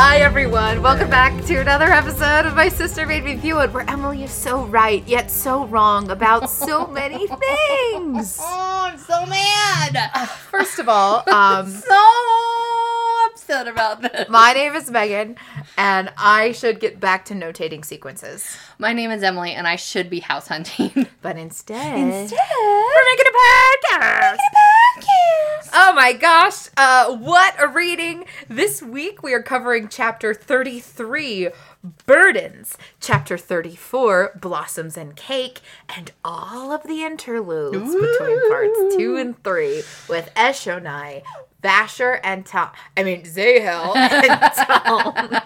Hi, everyone. Welcome back to another episode of My Sister Made Me View It, where Emily is so right, yet so wrong about so many things. Oh, I'm so mad. First of all, um, I'm so upset about this. my name is Megan, and I should get back to notating sequences. My name is Emily, and I should be house hunting. But instead, Instead, we're making a podcast. Oh my gosh, uh, what a reading! This week we are covering chapter 33, Burdens, chapter 34, Blossoms and Cake, and all of the interludes between parts 2 and 3 with Eshonai, Vasher, and Tom. I mean, Zahel and Tom.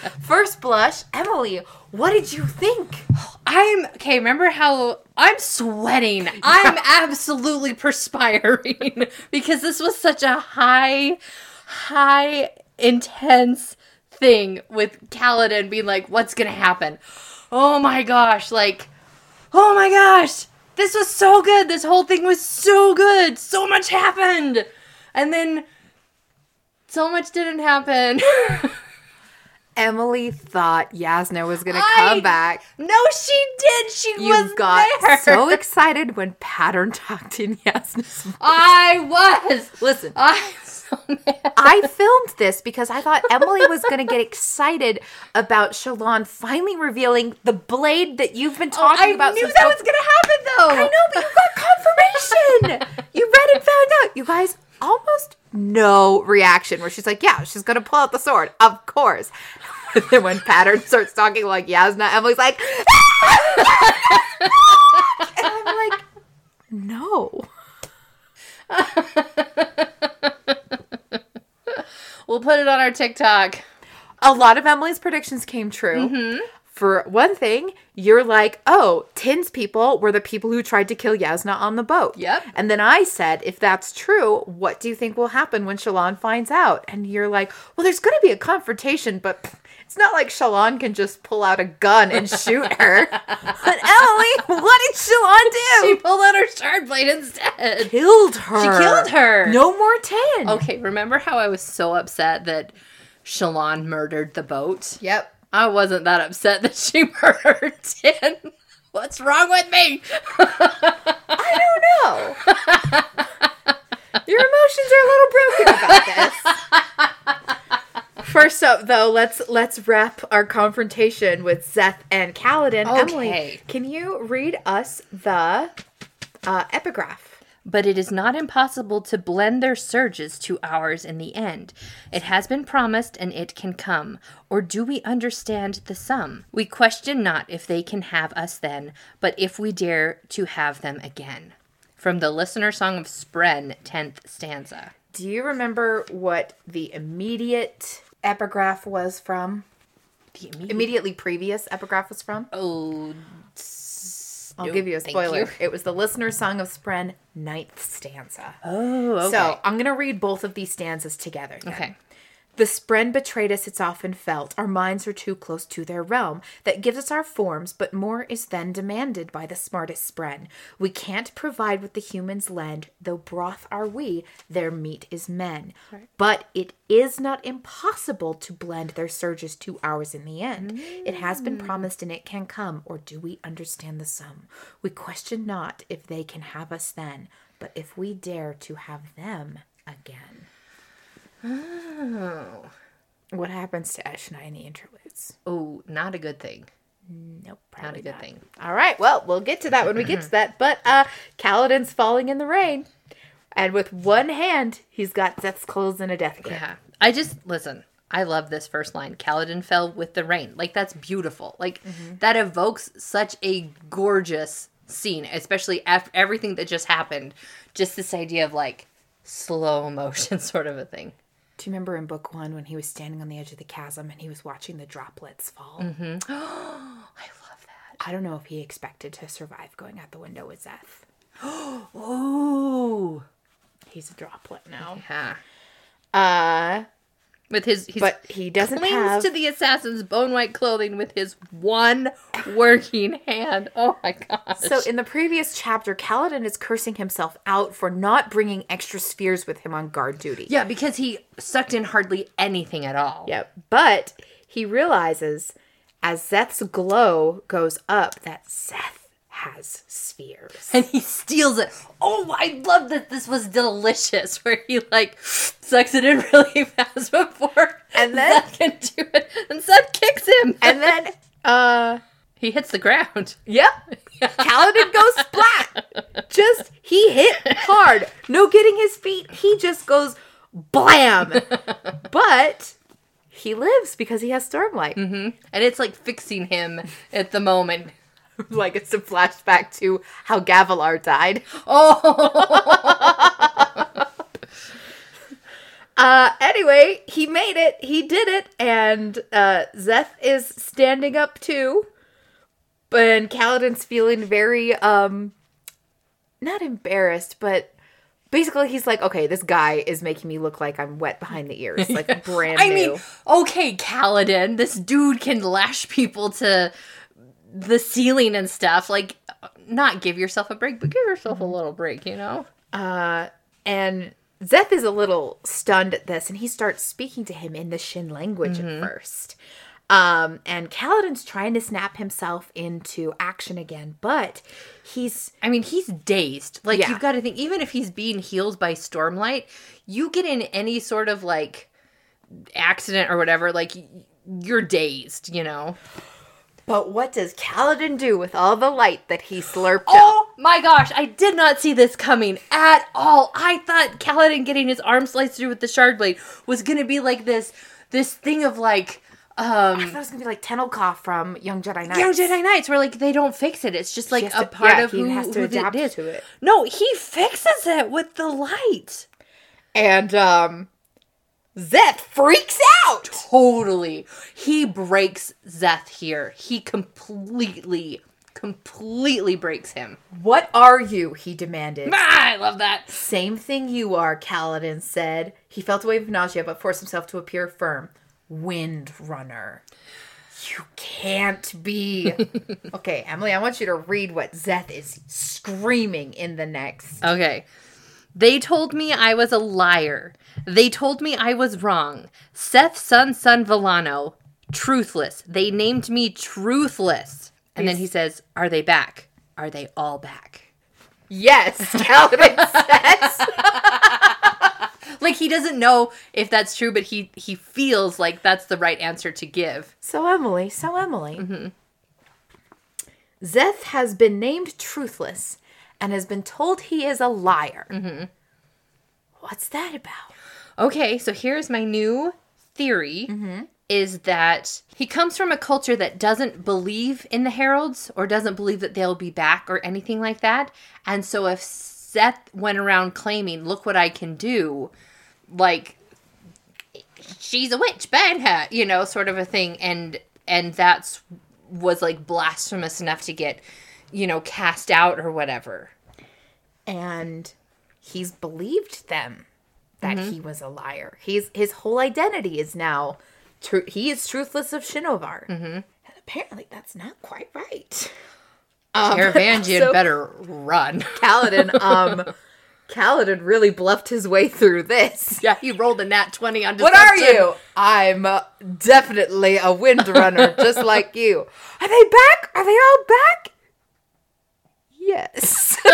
First blush, Emily, what did you think? I'm okay. Remember how I'm sweating? I'm absolutely perspiring because this was such a high, high, intense thing with Kaladin being like, "What's gonna happen?" Oh my gosh! Like, oh my gosh! This was so good. This whole thing was so good. So much happened, and then so much didn't happen. Emily thought Yasna was going to I- come back. no, she did. She You was got there. so excited when Pattern talked in Yasna's voice. I was. Listen, so mad. I filmed this because I thought Emily was going to get excited about Shallan finally revealing the blade that you've been oh, talking I about. I knew that before- was gonna happen though. I know, but you got confirmation. you read and found out. You guys almost no reaction where she's like, "Yeah, she's going to pull out the sword, of course." And then when Pattern starts talking like Yasna, Emily's like, and I'm like, "No." We'll put it on our TikTok. a lot of Emily's predictions came true. Mm-hmm. For one thing, you're like, oh, Tyn's people were the people who tried to kill Yasna on the boat. Yep. And then I said, if that's true, what do you think will happen when Shallan finds out? And you're like, well, there's going to be a confrontation, but it's not like Shallan can just pull out a gun and shoot her. but Emily, what did Shallan do? She pulled out her shard blade instead. killed her. She killed her. No more Tyn. Okay, remember how I was so upset that Shallan murdered the boat? Yep. I wasn't that upset that she murdered Tyn. What's wrong with me? I don't know. Your emotions are a little broken about this. First up, though, let's let's wrap our confrontation with Szeth and Kaladin. Emily, can you read us the uh, epigraph? But it is not impossible to blend their surges to ours in the end. It has been promised, and it can come. Or do we understand the sum? We question not if they can have us then, but if we dare to have them again. From the listener song of Spren, 10th stanza. Do you remember what the immediate epigraph was from? The immediate- Immediately previous epigraph was from? Oh, I'll no, give you a spoiler. you. It was the listener's song of Spren, ninth stanza. oh, okay. So I'm gonna read both of these stanzas together. then. okay. The spren betrayed us, it's often felt. Our minds are too close to their realm. That gives us our forms, but more is then demanded by the smartest spren. We can't provide what the humans lend, though broth are we, their meat is men. But it is not impossible to blend their surges to ours in the end. It has been mm. promised and it can come, or do we understand the sum? We question not if they can have us then, but if we dare to have them again. Oh. What happens to Eshonai in the interludes? Oh, not a good thing. Nope, Not a good thing. All right, well, we'll get to that when we get to that. But uh Kaladin's falling in the rain. And with one hand, he's got Szeth's clothes in a death grip. Yeah. I just listen. I love this first line. Kaladin fell with the rain. Like that's beautiful. Like that evokes such a gorgeous scene, especially after everything that just happened. Just this idea of like slow motion sort of a thing. Do you remember in book one when he was standing on the edge of the chasm and he was watching the droplets fall? Mm-hmm. I love that. I don't know if he expected to survive going out the window with Szeth. Oh. He's a droplet now. Yeah. Uh with his, he's but he doesn't clings have. to the assassin's bone white clothing with his one working hand. Oh my gosh. so in the previous chapter, Kaladin is cursing himself out for not bringing extra spheres with him on guard duty. yeah, because he sucked in hardly anything at all. Yep. But he realizes as Szeth's glow goes up that Szeth has spheres. And he steals it. Oh, I love that this was delicious, where he like sucks it in really fast before And then- Szeth can do it, and Szeth kicks him, And then, uh, he hits the ground. yep, Kaladin goes splat. Just, he hit hard. No getting his feet. He just goes blam. But he lives because he has Stormlight. And it's like fixing him at the moment. Like it's a flashback to how Gavilar died. Oh, Uh, anyway, he made it. He did it, and uh, Szeth is standing up too. And Kaladin's feeling very um, not embarrassed, but basically he's like, okay, this guy is making me look like I'm wet behind the ears, like brand I new. mean, okay, Kaladin, this dude can lash people to the ceiling and stuff. Like, not give yourself a break, but give yourself a little break, you know? Uh, and Szeth is a little stunned at this, and he starts speaking to him in the Shin language at first. Um, and Kaladin's trying to snap himself into action again, but he's I mean, he's dazed. Like, Yeah. you've got to think, even if he's being healed by Stormlight, you get in any sort of like accident or whatever, like, you're dazed, you know? But what does Kaladin do with all the light that he slurped up? Oh my gosh, I did not see this coming at all. I thought Kaladin getting his arm sliced through with the shard blade was gonna be like this this thing of like I um thought it was gonna be like Tenelkoff from Young Jedi Knights. Young Jedi Knights where like they don't fix it. It's just like a to- part yeah, of who, has to who adapt it is. to it. No, he fixes it with the light. And um, Szeth freaks out. Totally. He breaks Szeth here. He completely, completely breaks him. What are you? He demanded. Ah, I love that. Same thing you are, Kaladin said. He felt a wave of nausea, but forced himself to appear firm. Wind runner. You can't be. okay, Emily, I want you to read what Szeth is screaming in the next. Okay. They told me I was a liar. They told me I was wrong. Szeth-son-son-Vallano. Truthless. They named me Truthless. And then he says, Are they back? Are they all back? Yes, Kaladin says. Like he doesn't know if that's true, but he he feels like that's the right answer to give. So, Emily, so Emily. Mm-hmm. Szeth has been named truthless and has been told he is a liar. Mm-hmm. What's that about? Okay, so here's my new theory mm-hmm. is that he comes from a culture that doesn't believe in the heralds or doesn't believe that they'll be back or anything like that. And so if Szeth went around claiming, "Look what I can do," like she's a witch, ban her, you know, sort of a thing and and that's was like blasphemous enough to get, you know, cast out or whatever. And he's believed them that he was a liar. He's his whole identity is now true. He is truthless of Shinovar, and apparently that's not quite right. Um, Taravangian so better run. Kaladin, um, Kaladin really bluffed his way through this. Yeah, he rolled a nat 20 on What are you? I'm definitely a windrunner, just like you. Are they back? Are they all back? Yes.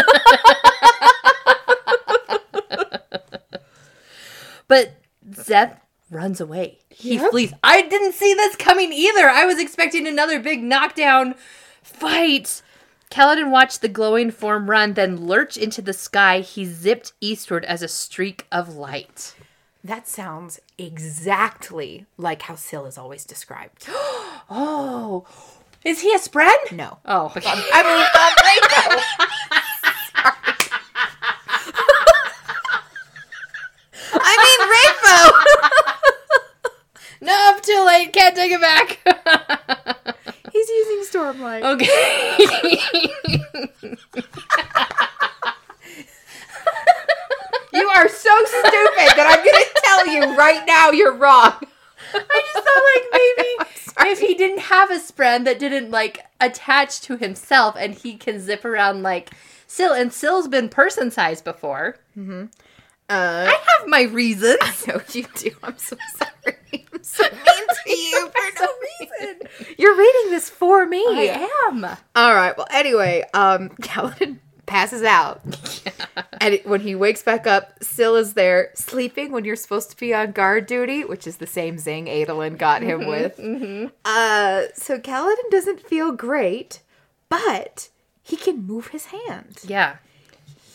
But Szeth runs away. He Yep. flees. I didn't see this coming either. I was expecting another big knockdown fight. Kaladin watched the glowing form run, then lurch into the sky. He zipped eastward as a streak of light. That sounds exactly like how Syl is always described. Oh, is he a spread? No. Oh, okay. I mean, Draco. I no, I'm too late. Can't take it back. He's using Stormlight. okay. You are so stupid that I'm going to tell you right now you're wrong. Friend that didn't like attach to himself and he can zip around like Syl and Syl's been person sized before. Uh, I have my reasons. I know you do. I'm so sorry. I'm so mean to you for no reason. You're reading this for me. I am. All right. Well, anyway, um, passes out, and it- when he wakes back up, Syl is there sleeping when you're supposed to be on guard duty, which is the same zing Adolin got him with. Uh, so Kaladin doesn't feel great, but he can move his hand. Yeah.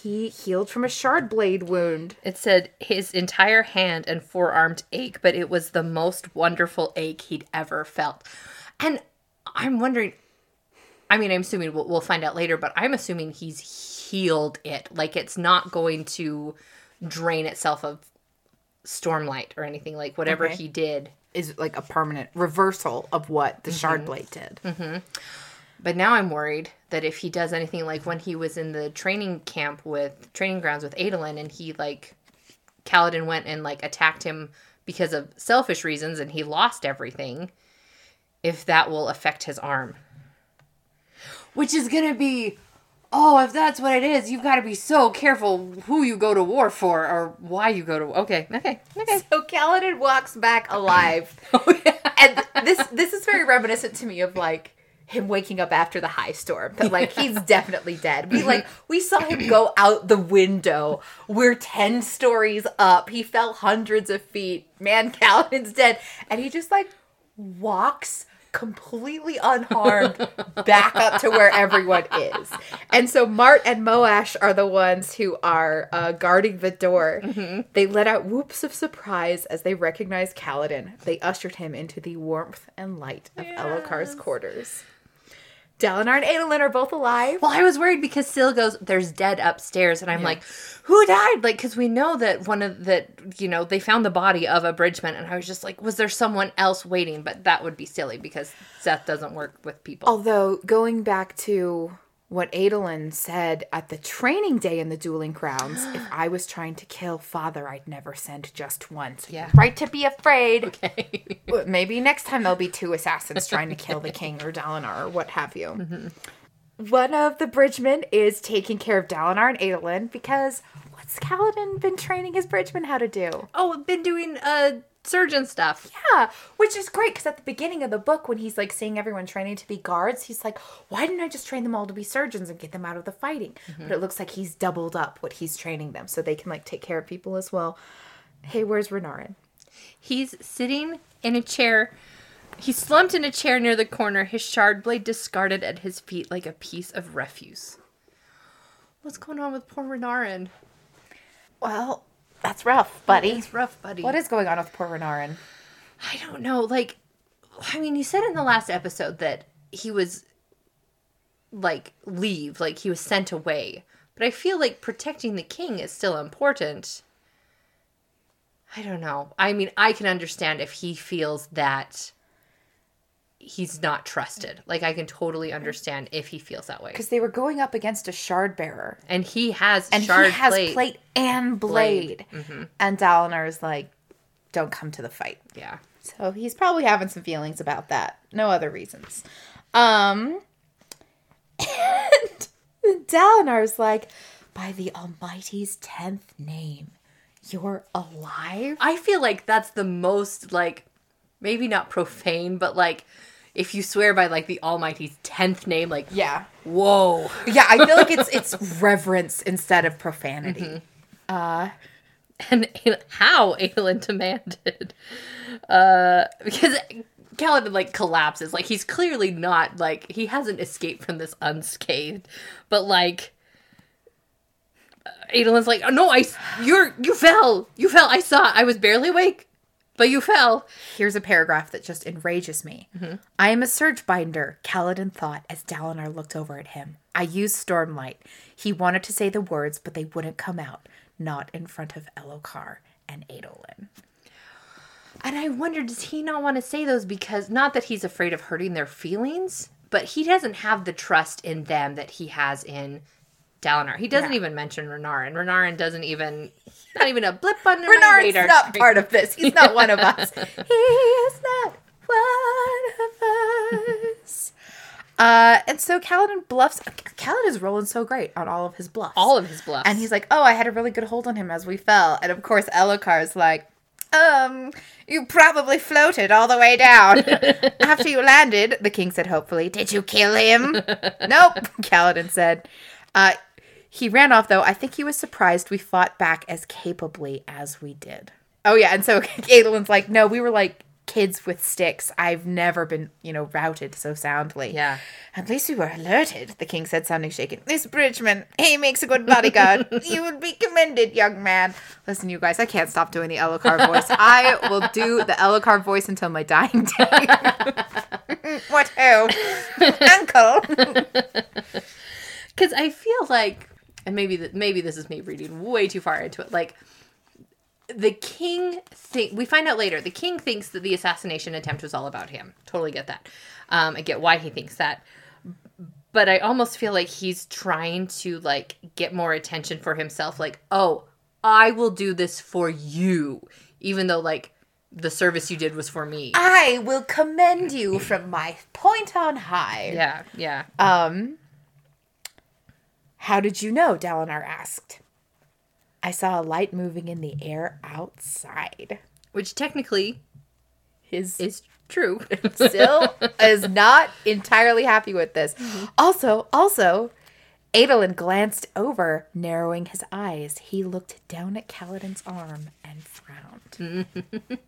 He healed from a shard blade wound. It said his entire hand and forearmed ache, but it was the most wonderful ache he'd ever felt. And I'm wondering, I mean, I'm assuming we'll, we'll find out later, but I'm assuming he's healed it. Like it's not going to drain itself of stormlight or anything. Like whatever Okay. he did. Is like a permanent reversal of what the mm-hmm. shard blade did. Mm-hmm. But now I'm worried that if he does anything like when he was in the training camp with training grounds with Adolin and he like Kaladin went and like attacked him because of selfish reasons and he lost everything, if that will affect his arm. Which is gonna be oh, if that's what it is, you've got to be so careful who you go to war for or why you go to okay, okay, okay. So Kaladin walks back alive. Oh, and this this is very reminiscent to me of like him waking up after the high storm. That like he's definitely dead. We like we saw him go out the window. We're ten stories up. He fell hundreds of feet. Man, Kaladin's dead. And he just like walks completely unharmed back up to where everyone is. And so Mart and Moash are the ones who are uh, guarding the door. They let out whoops of surprise as they recognize Kaladin. They ushered him into the warmth and light of Elhokar's quarters. Dalinar and Adolin are both alive. Well, I was worried because Syl goes, "There's dead upstairs," and I'm like, "Who died?" Like, because we know that one of that, you know, they found the body of a bridgeman, and I was just like, "Was there someone else waiting?" But that would be silly because Szeth doesn't work with people. Although going back to what Adolin said at the training day in the dueling grounds, if I was trying to kill father, I'd never send just one. So Yeah. right to be afraid. Okay. Maybe next time there'll be two assassins trying to kill the king or Dalinar or what have you. One of the bridgemen is taking care of Dalinar and Adolin because what's Kaladin been training his bridgemen how to do? oh, been doing uh surgeon stuff. Yeah, which is great because at the beginning of the book, when he's like seeing everyone training to be guards, he's like, "Why didn't I just train them all to be surgeons and get them out of the fighting?" Mm-hmm. But it looks like he's doubled up what he's training them, so they can like take care of people as well. Hey, where's Renarin? He's sitting in a chair. He slumped in a chair near the corner, his shard blade discarded at his feet like a piece of refuse. What's going on with poor Renarin? Well, that's rough, buddy. It's rough, buddy. What is going on with poor Renarin? I don't know. Like, I mean, you said in the last episode that he was like leave, like he was sent away. But I feel like protecting the king is still important. I don't know. I mean, I can understand if he feels that he's not trusted. Like, I can totally understand if he feels that way. Because they were going up against a shard bearer, And he has and shard he has plate. plate, and blade, and Dalinar is like, "Don't come to the fight." Yeah. So he's probably having some feelings about that. No other reasons. Um and Dalinar's like, by the Almighty's tenth name, you're alive? I feel like that's the most like maybe not profane, but like if you swear by like the Almighty's tenth name, like Yeah. whoa. Yeah, I feel like it's it's reverence instead of profanity. Uh and how Aelin demanded. Uh because Kaladin like collapses. Like he's clearly not like he hasn't escaped from this unscathed. But like Aelin's like, oh, no, I, you're, you fell, you fell. I saw, I was barely awake, but you fell. Here's a paragraph that just enrages me. Mm-hmm. I am a surge binder, Kaladin thought as Dalinar looked over at him. I used Stormlight. He wanted to say the words, but they wouldn't come out, not in front of Elhokar and Adolin. And I wonder, does he not want to say those because not that he's afraid of hurting their feelings, but he doesn't have the trust in them that he has in Dalinar. He doesn't Yeah. even mention Renarin. Renarin doesn't even, not even a blip on Bernard's radar. not part of this. He's not one of us. he is not one of us. Uh, and so Kaladin bluffs. Kaladin is rolling so great on all of his bluffs. All of his bluffs. And he's like, "Oh, I had a really good hold on him as we fell." And of course, Elhokar is like, "Um, you probably floated all the way down after you landed." The king said, "Hopefully, did you kill him?" nope. Kaladin said. Uh, he ran off though. I think he was surprised we fought back as capably as we did. Oh yeah, and so Adolin's like, "No, we were like." Kids with sticks. I've never been, you know, routed so soundly. Yeah. At least we were alerted, the king said, sounding shaken. This Bridgman, he makes a good bodyguard. you would be commended, young man. Listen, you guys, I can't stop doing the Elhokar voice. I will do the Elhokar voice until my dying day. what ho? Uncle. Because I feel like, and maybe th- maybe this is me reading way too far into it. Like the king think we find out later. The king thinks that the assassination attempt was all about him. Totally get that. Um, I get why he thinks that. But I almost feel like he's trying to like get more attention for himself. Like, oh, I will do this for you, even though like the service you did was for me. I will commend you from my point on high. Yeah, yeah. Um, how did you know? Dalinar asked. I saw a light moving in the air outside. Which technically His is true. still is not entirely happy with this. Mm-hmm. Also, also, Adolin glanced over, narrowing his eyes. He looked down at Kaladin's arm and frowned.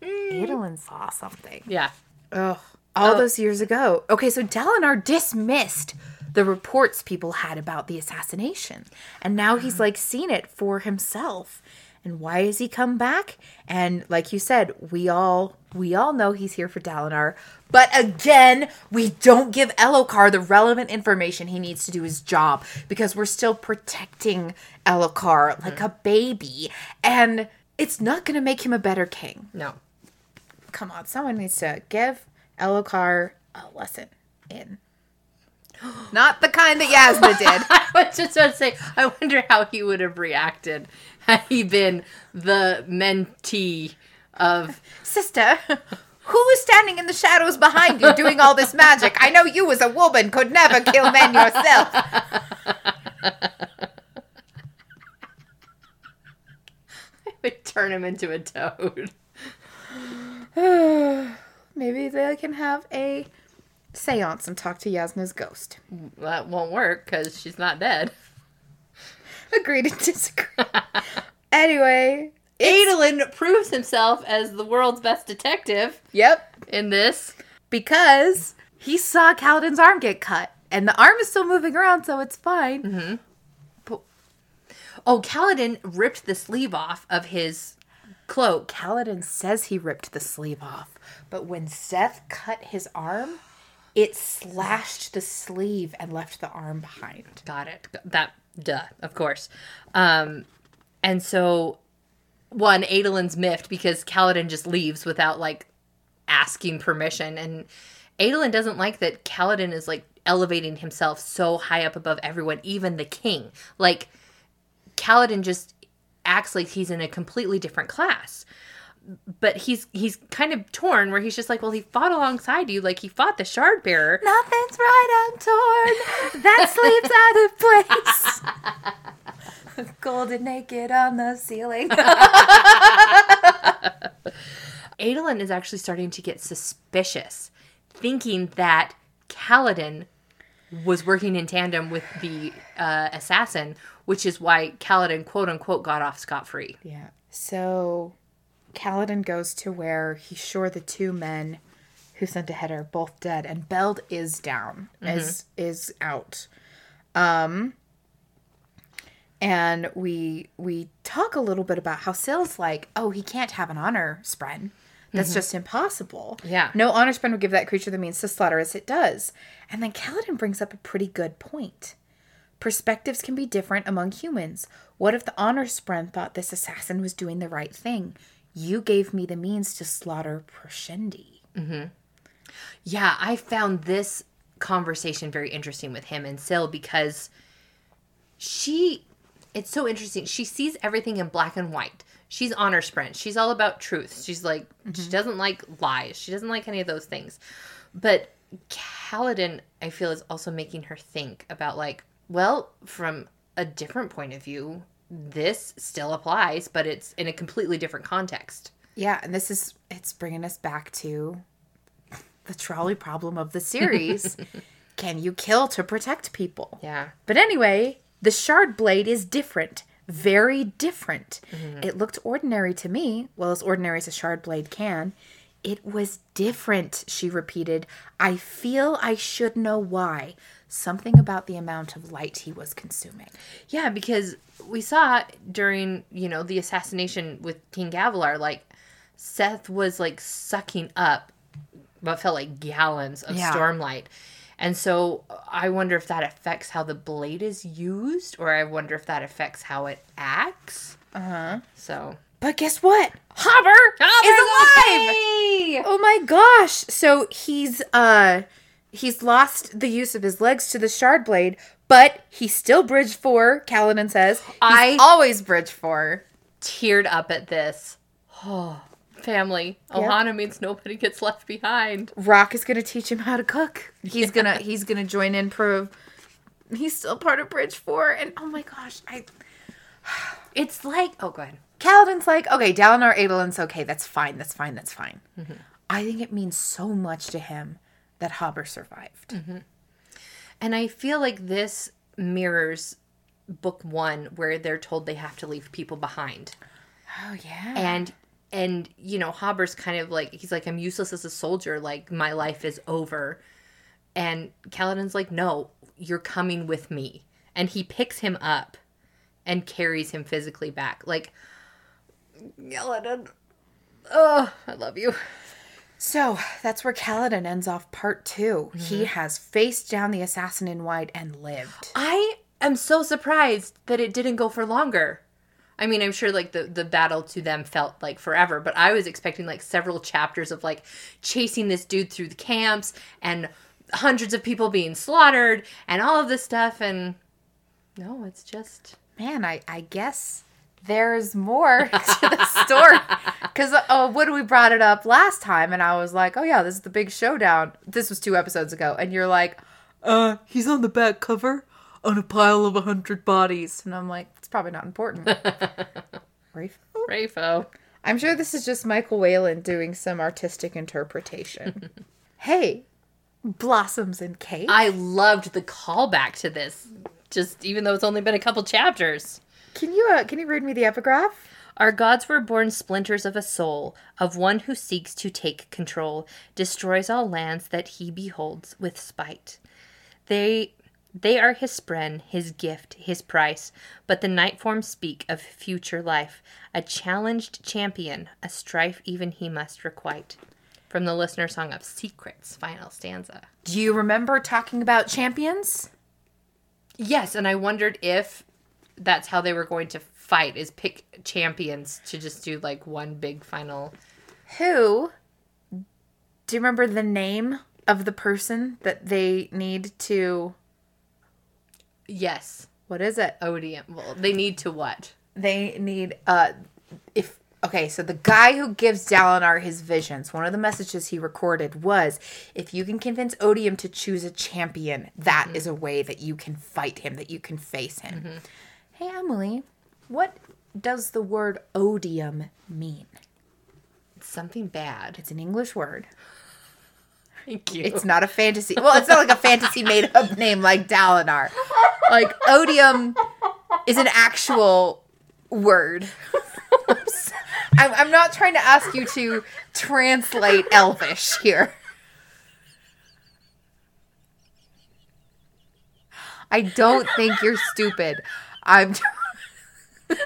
Adolin saw something. yeah. Ugh. All those years ago. Okay, so Dalinar dismissed the reports people had about the assassination. And now he's like seen it for himself. And why has he come back? And like you said, we all we all know he's here for Dalinar. But again, we don't give Elhokar the relevant information he needs to do his job because we're still protecting Elhokar like a baby. And it's not going to make him a better king No. come on, someone needs to give Elhokar a lesson in. Not the kind that Yasna did. I was just about to say, I wonder how he would have reacted had he been the mentee of. Sister, who is standing in the shadows behind you doing all this magic? I know you as a woman could never kill men yourself. I would turn him into a toad. Maybe they can have a seance and talk to Yasna's ghost. That won't work because she's not dead. Agree to disagree. anyway, Adolin proves himself as the world's best detective yep, in this. because he saw Kaladin's arm get cut. And the arm is still moving around, so it's fine. Hmm. Oh, Kaladin ripped the sleeve off of his cloak. Kaladin says he ripped the sleeve off, but when Szeth cut his arm, it slashed the sleeve and left the arm behind. Got it. That, duh, of course. Um, and so, one, Adolin's miffed because Kaladin just leaves without, like, asking permission. And Adolin doesn't like that Kaladin is, like, elevating himself so high up above everyone, even the king. Like, Kaladin just acts like he's in a completely different class. But he's he's kind of torn where he's just like, well, he fought alongside you, like he fought the shard bearer. Nothing's right, I'm torn. That sleeve's out of place. Golden naked on the ceiling. Adolin is actually starting to get suspicious, thinking that Kaladin was working in tandem with the uh, assassin, which is why Kaladin, quote unquote, got off scot free. Yeah. So Kaladin goes to where he's sure the two men who sent ahead are both dead and Beld is down, is is out. Um and we we talk a little bit about how Syl's like, oh, he can't have an honor spren. That's just impossible. Yeah. No honor spren would give that creature the means to slaughter as it does. And then Kaladin brings up a pretty good point. Perspectives can be different among humans. What if the honor spren thought this assassin was doing the right thing? You gave me the means to slaughter Parshendi. Mm-hmm. Yeah, I found this conversation very interesting with him and Syl because she it's so interesting. She sees everything in black and white. She's honor spren. She's all about truth. She's like she mm-hmm. doesn't like lies. She doesn't like any of those things. But Kaladin, I feel, is also making her think about like, well, from a different point of view, this still applies, but it's in a completely different context. Yeah, and this is it's bringing us back to the trolley problem of the series. Can you kill to protect people? Yeah. But anyway, the shard blade is different. Very different. Mm-hmm. It looked ordinary to me, well, as ordinary as a shard blade can. It was different, she repeated. I feel I should know why. Something about the amount of light he was consuming. Yeah, because we saw during, you know, the assassination with King Gavilar, like Szeth was like sucking up what felt like gallons of Yeah. stormlight. And so I wonder if that affects how the blade is used, or I wonder if that affects how it acts. Uh huh. So But guess what? Hobber is alive! Hey! Oh my gosh. So he's uh he's lost the use of his legs to the shard blade, but he still bridge four, Kaladin says. He's I- always bridge four. Teared up at this. Oh, family. Ohana means nobody gets left behind. Rock is gonna teach him how to cook. He's gonna he's gonna join in pro he's still part of Bridge Four and oh my gosh, I It's like, oh, go ahead. Kaladin's like, okay, Dalinar Adolin's okay, that's fine, that's fine, that's fine. Mm-hmm. I think it means so much to him that Hobber survived. Mm-hmm. And I feel like this mirrors book one, where they're told they have to leave people behind. Oh yeah. And and you know, Hobber's kind of like he's like, I'm useless as a soldier, like my life is over. And Kaladin's like, No, you're coming with me. And he picks him up and carries him physically back. Like Kaladin. Oh, I love you. So that's where Kaladin ends off part 2 He mm-hmm. has faced down the assassin in white and lived. I am so surprised that it didn't go for longer. I mean, I'm sure like the the battle to them felt like forever, but I was expecting like several chapters of like chasing this dude through the camps and hundreds of people being slaughtered and all of this stuff and no, it's just Man, I, I guess there's more to the story. Because oh, when we brought it up last time, and I was like, oh yeah, this is the big showdown. This was two episodes ago. And you're like, uh, he's on the back cover on a pile of a hundred bodies. And I'm like, it's probably not important. Rafe? Rafo. I'm sure this is just Michael Whelan doing some artistic interpretation. hey, blossoms and cake. I loved the callback to this. Just even though it's only been a couple chapters. Can you uh, can you read me the epigraph? Our gods were born splinters of a soul, of one who seeks to take control, destroys all lands that he beholds with spite. They they are his spren, his gift, his price, but the night forms speak of future life, a challenged champion, a strife even he must requite. From the listener song of Secrets, final stanza. Do you remember talking about champions? Yes, and I wondered if that's how they were going to fight is pick champions to just do like one big final Who? Do you remember the name of the person that they need to? Yes. What is it? Odium. Well, they need to what? They need uh, if okay. So the guy who gives Dalinar his visions, one of the messages he recorded was, if you can convince Odium to choose a champion, that is a way that you can fight him, that you can face him. Hey Emily, what does the word odium mean? It's something bad. It's an English word. Thank you. It's not a fantasy. Well, it's not like a fantasy made up name like Dalinar. Like odium is an actual word. I'm, I'm not trying to ask you to translate Elvish here. I don't think you're stupid. I'm. Have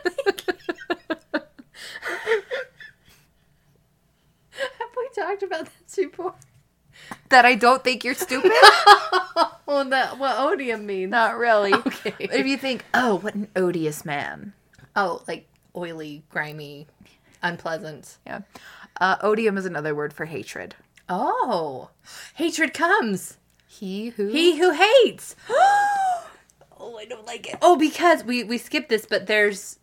we talked about that before? that I don't think you're stupid. Well, that what odium means. Not really. Okay. But if you think, oh, what an odious man. Oh, like oily, grimy, unpleasant. Yeah. Uh, odium is another word for hatred. Oh, hatred comes. He who He who hates. oh, I don't like it. Oh, because we we skipped this, but there's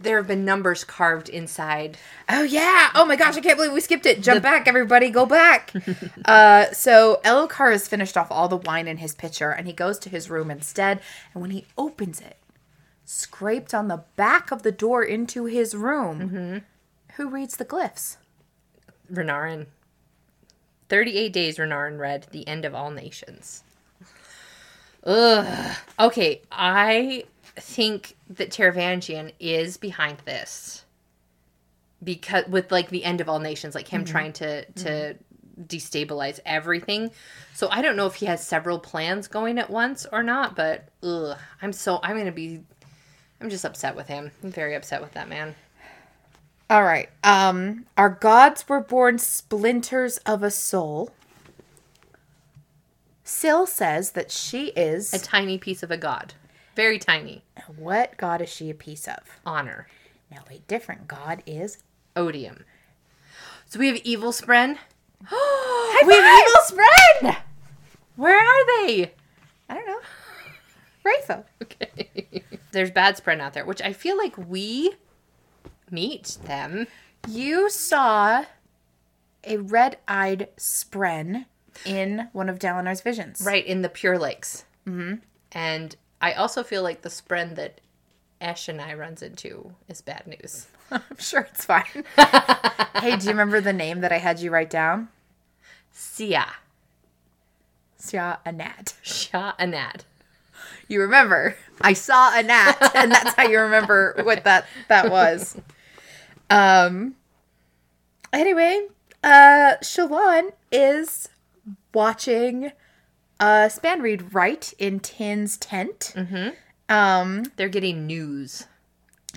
there have been numbers carved inside. Oh yeah! Oh my gosh! I can't believe we skipped it. Jump back, everybody! Go back. uh, so Elhokar has finished off all the wine in his pitcher, and he goes to his room instead. And when he opens it, scraped on the back of the door into his room, who reads the glyphs? Renarin. 38 days, Renarin read The End of All Nations. Ugh. Okay, I think that Taravangian is behind this. Because with like the end of all nations, like him trying to to destabilize everything. So I don't know if he has several plans going at once or not, but ugh, I'm so I'm gonna be I'm just upset with him. I'm very upset with that man. All right. Um, our gods were born splinters of a soul. Syl says that she is. A tiny piece of a god. Very tiny. What god is she a piece of? Honor. Now, a different god is. Odium. So we have Evil Spren. we have Evil Spren! Where are they? I don't know. Raytho. Okay. There's Bad Spren out there, which I feel like we meet them. You saw a red eyed Spren in one of Dalinar's visions. Right, in the Pure Lakes. Mm-hmm. And I also feel like the Spren that Eshonai runs into is bad news. I'm sure it's fine. hey, do you remember the name that I had you write down? Sia. Sia Anat. Shah Anat. You remember? I saw a gnat, and that's how you remember what that that was. Um. Anyway, uh, Shallan is watching uh Spanreed write in Tyn's tent. Mm-hmm. Um. They're getting news.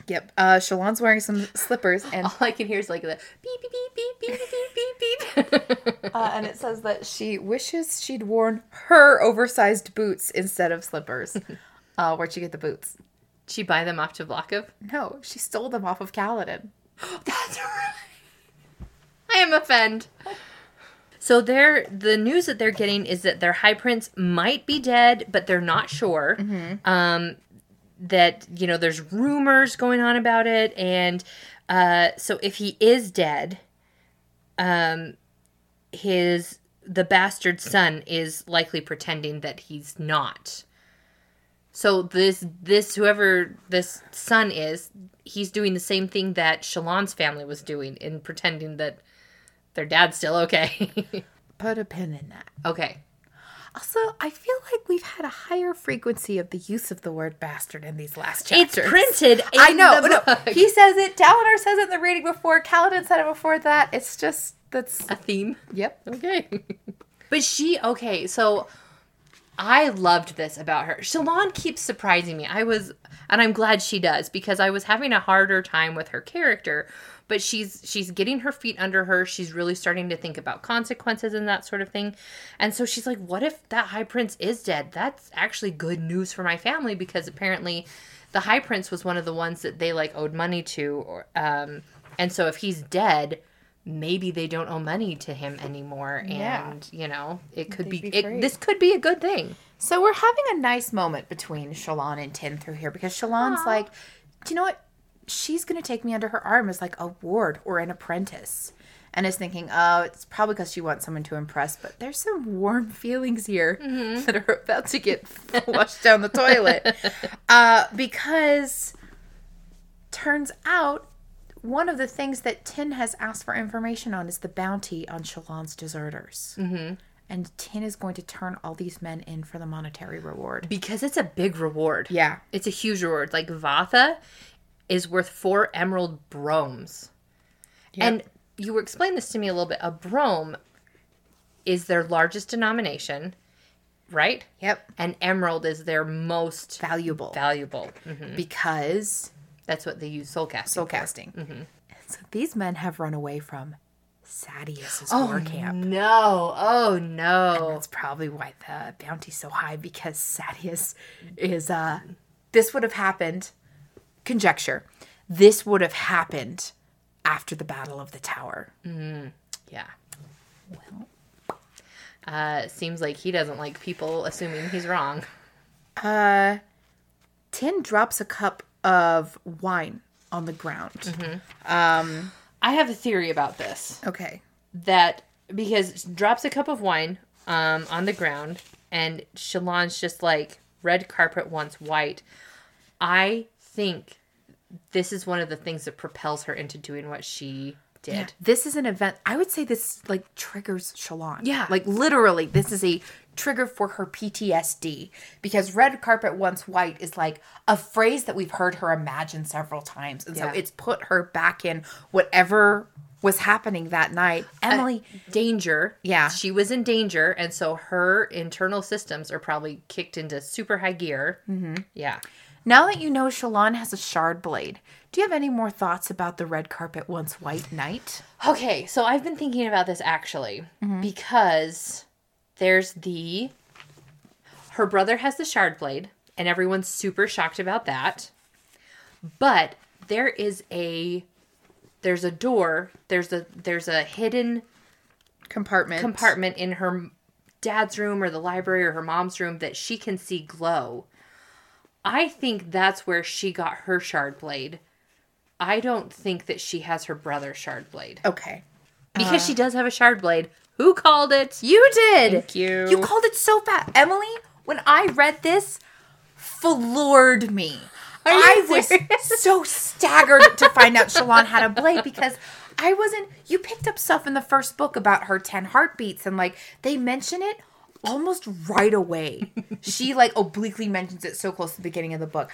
Yep. Uh, Shallan's wearing some slippers, and All I can hear is like the beep, beep, beep, beep, beep, beep, beep, beep. uh, and it says that she wishes she'd worn her oversized boots instead of slippers. uh, where'd she get the boots? she buy them off to Vlakov? No, she stole them off of Kaladin. That's right. I am offend. So they're the news that they're getting is that their high prince might be dead, but they're not sure. Um, that you know, there's rumors going on about it, and uh, so if he is dead, um, his the bastard son is likely pretending that he's not. So this this whoever this son is, he's doing the same thing that Shallan's family was doing in pretending that their dad's still okay. Put a pin in that. okay. Also, I feel like we've had a higher frequency of the use of the word bastard in these last It's chapters. printed in I know. no, he says it. Dalinar says it in the reading before. Kaladin said it before that. It's just that's. a theme. Yep. Okay. but she okay, so I loved this about her. Shallan keeps surprising me. I was and I'm glad she does because I was having a harder time with her character, but she's she's getting her feet under her. She's really starting to think about consequences and that sort of thing. And so she's like, "What if that high prince is dead? That's actually good news for my family because apparently the high prince was one of the ones that they like owed money to or um and so if he's dead, maybe they don't owe money to him anymore Yeah. and you know it could be, They'd be it, this could be a good thing So we're having a nice moment between Shallan and Tyn through here because Shallan's like, do you know what? She's gonna take me under her arm as like a ward or an apprentice. And is thinking, oh, it's probably because she wants someone to impress, but there's some warm feelings here that are about to get flushed down the toilet. Uh, because turns out one of the things that Tyn has asked for information on is the bounty on Shallan's deserters. Mm-hmm. And Tyn is going to turn all these men in for the monetary reward. because it's a big reward Yeah. it's a huge reward like Vathah is worth four emerald broams and you were explaining this to me a little bit a broam is their largest denomination right Yep. and emerald is their most Valuable. valuable Mhm. because that's what they use soul casting soul for. casting. And so these men have run away from Sadeas's oh war camp. no oh no That's probably why the bounty's so high because Sadeas is uh this would have happened conjecture. This would have happened after the battle of the tower. Yeah. Well, uh, seems like he doesn't like people assuming he's wrong. Uh Tyn drops a cup of wine on the ground. Mm-hmm. Um, I have a theory about this. okay. that because drops a cup of wine um, on the ground and Shallan's just like red carpet wants white. I think this is one of the things that propels her into doing what she did. This is an event. I would say this like triggers Shallan. Yeah. Like literally, this is a trigger for her PTSD because red carpet once white is like a phrase that we've heard her imagine several times. And Yeah. so it's put her back in whatever was happening that night. Emily, Danger. Yeah. She was in danger, and so her internal systems are probably kicked into super high gear. Mm-hmm. Yeah. Now that you know Shallan has a shard blade, do you have any more thoughts about the red carpet once white night? Okay, so I've been thinking about this actually mm-hmm. because there's the her brother has the shard blade and everyone's super shocked about that. But there is a there's a door, there's a there's a hidden Compartment. compartment in her dad's room or the library or her mom's room that she can see glow. I think that's where she got her shard blade. I don't think that she has her brother's shard blade okay. because she uh. does have a shard blade. Who called it? You did. Thank you. You called it so fast. Emily, when I read this, floored me. I was so staggered to find out Shallan had a blade because I wasn't. You picked up stuff in the first book about her 10 heartbeats, and like they mention it almost right away. she like obliquely mentions it so close to the beginning of the book.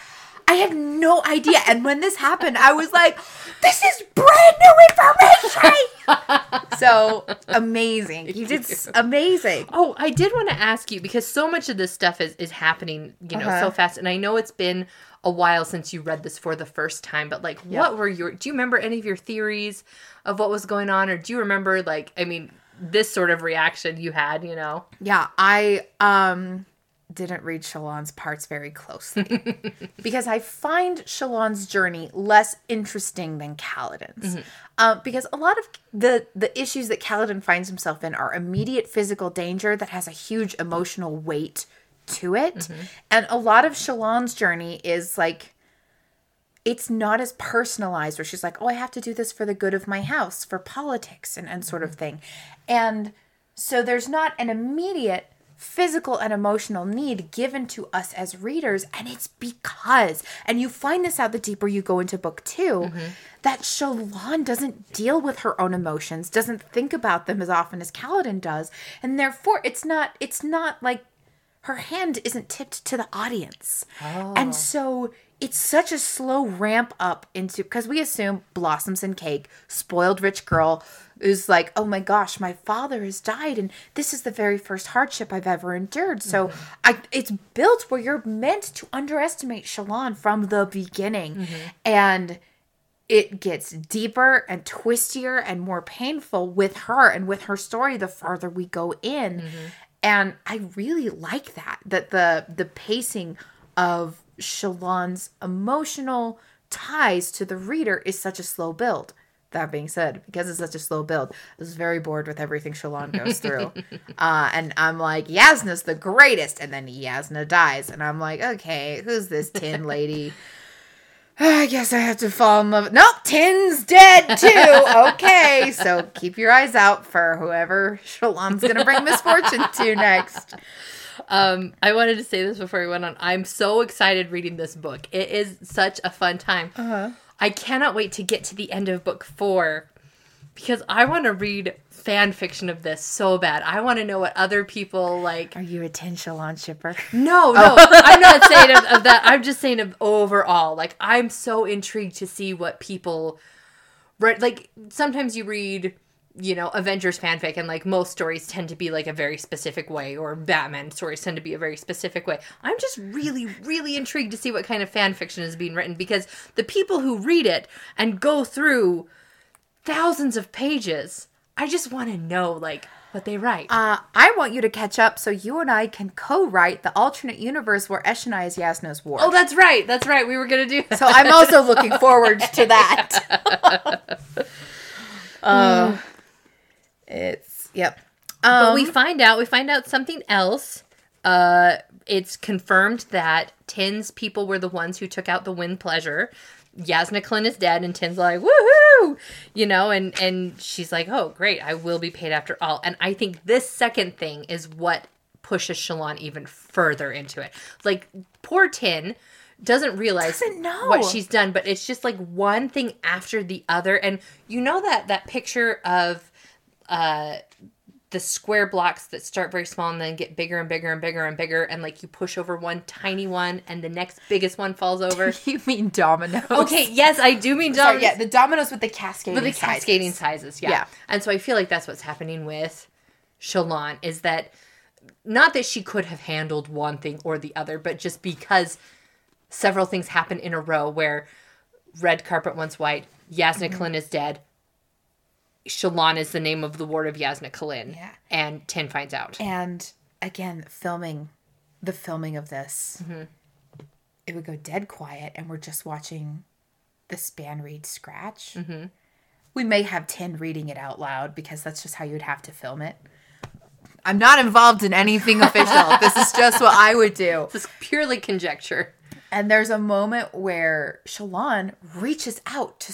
I had no idea. And when this happened, I was like, this is brand new information. so amazing. You did amazing. Oh, I did want to ask you because so much of this stuff is is happening, you know, Uh-huh. so fast. And I know it's been a while since you read this for the first time, but like, what were your? Do you remember any of your theories of what was going on, or do you remember like, I mean, this sort of reaction you had? You know, Yeah, I um didn't read Shallan's parts very closely because I find Shallan's journey less interesting than Kaladin's. Um, because a lot of the the issues that Kaladin finds himself in are immediate physical danger that has a huge emotional weight to it, and a lot of Shalon's journey is like it's not as personalized where she's like, oh, I have to do this for the good of my house, for politics and, and sort of mm-hmm. thing. And so there's not an immediate physical and emotional need given to us as readers. And it's because, and you find this out the deeper you go into book 2 mm-hmm. that Shallan doesn't deal with her own emotions, doesn't think about them as often as Kaladin does. And therefore it's not, it's not like her hand isn't tipped to the audience. And oh. so it's such a slow ramp up into because we assume blossoms and cake, spoiled rich girl is like, oh my gosh, my father has died, and this is the very first hardship I've ever endured. So mm-hmm. I, it's built where you're meant to underestimate Shallan from the beginning, mm-hmm. and it gets deeper and twistier and more painful with her and with her story the farther we go in. Mm-hmm. And i really like that that the the pacing of shallan's emotional ties to the reader is such a slow build that being said because it's such a slow build i was very bored with everything shallan goes through uh, and i'm like jasnah's the greatest and then jasnah dies and i'm like okay who's this tyn lady I guess I have to fall in love. Nope, Tyn's dead too. Okay, so keep your eyes out for whoever Shallan's gonna bring misfortune to next. Um, I wanted to say this before we went on. I'm so excited reading this book. It is such a fun time. Uh-huh. I cannot wait to get to the end of book four because I want to read fan fiction of this so bad. I want to know what other people like. Are you a Tyn Shallan shipper? No, no, I'm not saying of, of that. I'm just saying of overall. Like, I'm so intrigued to see what people read. Like, sometimes you read, you know, Avengers fanfic, and like most stories tend to be like a very specific way, or Batman stories tend to be a very specific way. I'm just really, really intrigued to see what kind of fan fiction is being written because the people who read it and go through thousands of pages, I just want to know like what they write. Uh, I want you to catch up so you and I can co-write the alternate universe where Eshonai is Jasnah's war. oh, that's right. That's right. We were gonna do that. so I'm also looking forward to that. uh, it's yep. But Um, we find out we find out something else. Uh, it's confirmed that Tyn's people were the ones who took out the wind pleasure. Jasnah Kholin is dead, and Tyn's like, woohoo! You know, and and she's like, oh, great, I will be paid after all. And I think this second thing is what pushes Shallan even further into it. Like, poor Tyn doesn't realize Doesn't know. what she's done, but it's just like one thing after the other. And you know that that picture of uh the square blocks that start very small and then get bigger and bigger and bigger and bigger and like you push over one tiny one and the next biggest one falls over. you mean dominoes? okay, yes, I do mean Sorry, dominoes. yeah, the dominoes with the cascading. With the sizes. cascading sizes, yeah. Yeah. And so I feel like that's what's happening with Shallan is that not that she could have handled one thing or the other, but just because several things happen in a row where red carpet once white, Jasnah Mm-hmm. Kholin is dead. Shallan is the name of the ward of Jasnah Kholin. Yeah. And Tyn finds out. And again, filming, the filming of this, Mm-hmm. it would go dead quiet, and we're just watching the span reed scratch. Mm-hmm. We may have Tyn reading it out loud because that's just how you'd have to film it. I'm not involved in anything official. this is just what I would do. This is purely conjecture. And there's a moment where Shallan reaches out to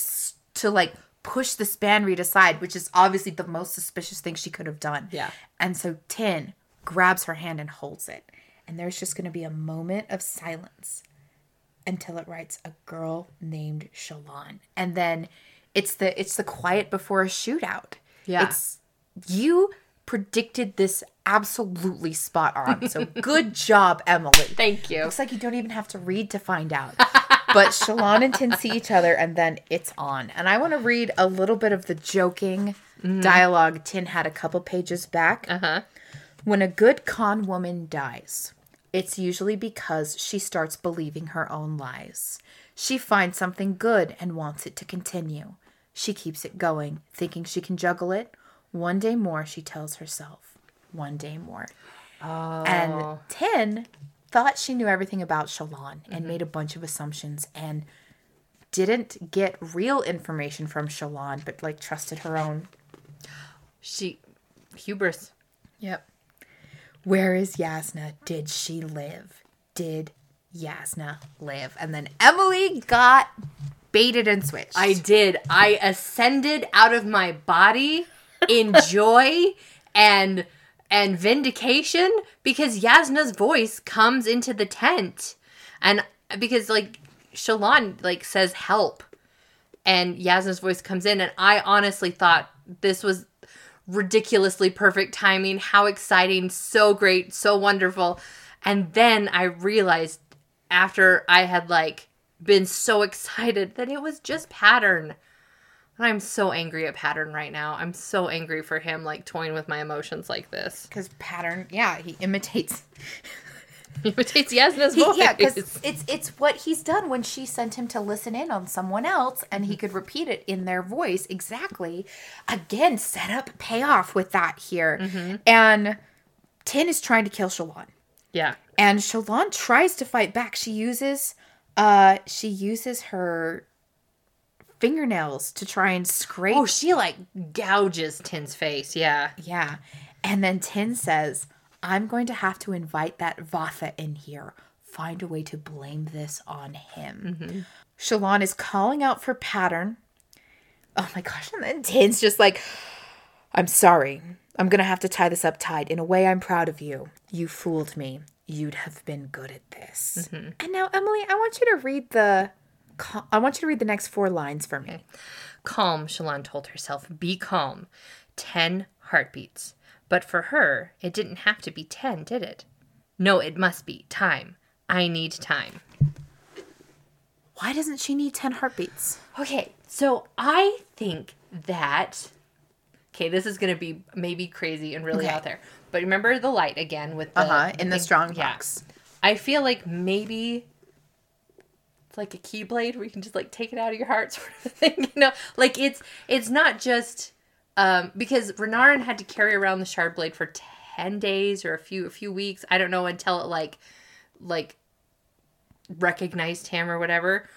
to like push the span reed aside, which is obviously the most suspicious thing she could have done. Yeah. And so Tyn grabs her hand and holds it. And there's just going to be a moment of silence until it writes a girl named Shallan. And then it's the it's the quiet before a shootout. Yeah. It's you predicted this absolutely spot on. So good job, Emily. Thank you. Looks like you don't even have to read to find out. but Shallan and Tyn see each other and then it's on. And I want to read a little bit of the joking dialogue Tyn had a couple pages back. Uh-huh. When a good con woman dies, it's usually because she starts believing her own lies. She finds something good and wants it to continue. She keeps it going, thinking she can juggle it. One day more, she tells herself. One day more. Oh. And Tyn thought she knew everything about Shallan and mm-hmm. made a bunch of assumptions and didn't get real information from Shallan, but like trusted her own. She hubris. Yep. Where is Jasnah? Did she live? Did Jasnah live? And then Emily got baited and switched. I did. I ascended out of my body in joy and and vindication because Jasnah's voice comes into the tent. And because like Shallan like says help and Jasnah's voice comes in and I honestly thought this was ridiculously perfect timing. How exciting, so great, so wonderful. And then I realized after I had like been so excited that it was just pattern. I'm so angry at pattern right now. I'm so angry for him like toying with my emotions like this. because pattern, yeah, he imitates. He imitates Jasnah's He, voice. yeah, because it's it's what he's done when she sent him to listen in on someone else, and he could repeat it in their voice exactly. Again, set up payoff with that here, and Tyn is trying to kill Shallan. yeah. and Shallan tries to fight back. She uses uh she uses her fingernails to try and scrape. Oh, she like gouges Tyn's face. Yeah. yeah. And then Tyn says, "I'm going to have to invite that Vathah in here. Find a way to blame this on him." Mm-hmm. Shallan is calling out for pattern. Oh my gosh, and then Tyn's just like, I'm sorry. I'm going to have to tie this up tight. In a way, I'm proud of you. You fooled me. You'd have been good at this. Mm-hmm. And now, Emily, I want you to read the. Co- I want you to read the next four lines for me. Calm, Shallan told herself. Be calm. Ten heartbeats. But for her, it didn't have to be ten, did it? No, it must be. Time. I need time. Why doesn't she need 10 heartbeats? Okay, so I think that. Okay, this is going to be maybe crazy and really Okay. out there. But remember the light again with the. Uh huh. In the strong yeah. box. I feel like maybe it's like a keyblade where you can just like take it out of your heart sort of thing. You know, like it's it's not just um because Renarin had to carry around the shard blade for ten days or a few a few weeks. I don't know until it like like recognized him or whatever.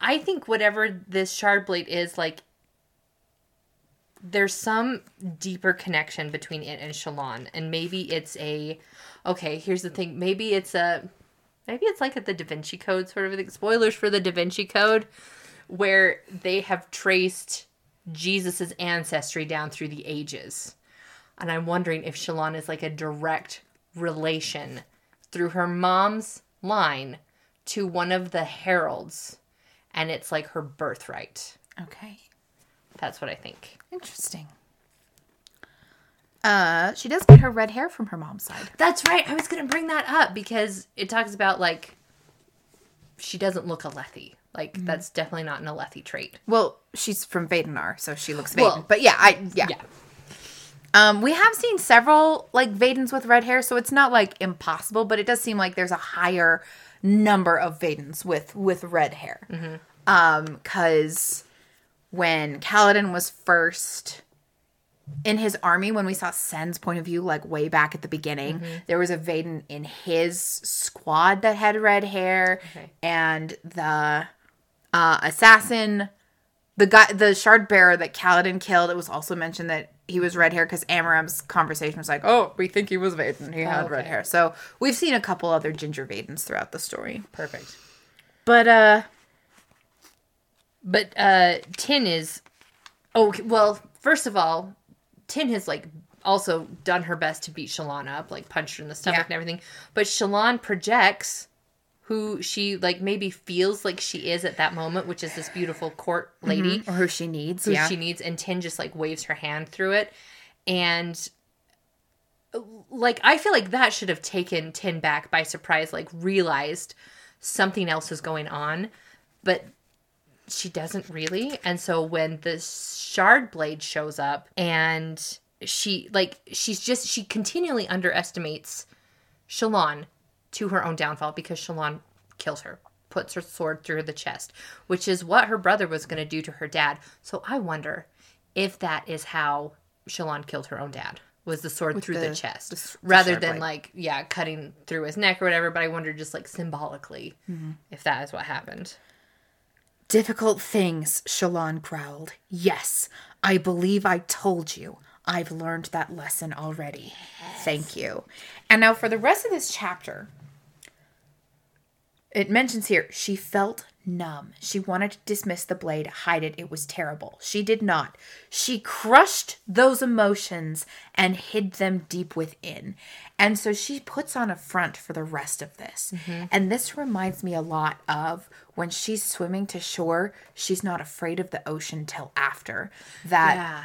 I think whatever this shard blade is like there's some deeper connection between it and Shallan, and maybe it's a okay. Here's the thing. Maybe it's a maybe it's like a, the Da Vinci Code sort of thing. Spoilers for the Da Vinci Code, where they have traced Jesus's ancestry down through the ages. And I'm wondering if Shallan is like a direct relation through her mom's line to one of the heralds. And it's like her birthright. Okay. That's what I think. Interesting. Uh, she does get her red hair from her mom's side. That's right. I was going to bring that up because it talks about like she doesn't look Alethi. Like that's definitely not an Alethi trait. Well, she's from Vedenar, so she looks Veden. Well, but yeah, I yeah. Yeah. Um, we have seen several like Vedens with red hair, so it's not like impossible, but it does seem like there's a higher number of Vedens with with red hair. Um, because when Kaladin was first in his army, when we saw Cenn's point of view, like way back at the beginning, there was a Veden in his squad that had red hair, Okay. and the uh, assassin the guy the shard bearer that Kaladin killed, it was also mentioned that he was red hair because Amaram's conversation was like, Oh, we think he was Veden. He had red okay. hair. So we've seen a couple other ginger Vedens throughout the story. Perfect. But uh But uh Tyn is oh well, first of all, Tyn has like also done her best to beat Shallan up, like punched her in the stomach Yeah. and everything. But Shalon projects who she like maybe feels like she is at that moment, which is this beautiful court mm-hmm. lady or who she needs. who yeah. she needs, and Tyn just like waves her hand through it. And like I feel like that should have taken Tyn back by surprise, like realized something else was going on, but she doesn't really. And so when the shard blade shows up and she like she's just she continually underestimates Shallan to her own downfall because Shallan kills her, puts her sword through the chest, which is what her brother was going to do to her dad. So I wonder if that is how Shallan killed her own dad. Was the sword through the, the- chest the the rather than blade. like yeah cutting through his neck or whatever? But I wonder just like symbolically mm-hmm. if that is what happened. Difficult things, Shallan growled. Yes, I believe I told you. I've learned that lesson already. Thank you. And now for the rest of this chapter, it mentions here she felt numb. She wanted to dismiss the blade, hide it. It was terrible. She did not. She crushed those emotions and hid them deep within. And so she puts on a front for the rest of this. Mm-hmm. And this reminds me a lot of when she's swimming to shore, she's not afraid of the ocean till after. That Yeah.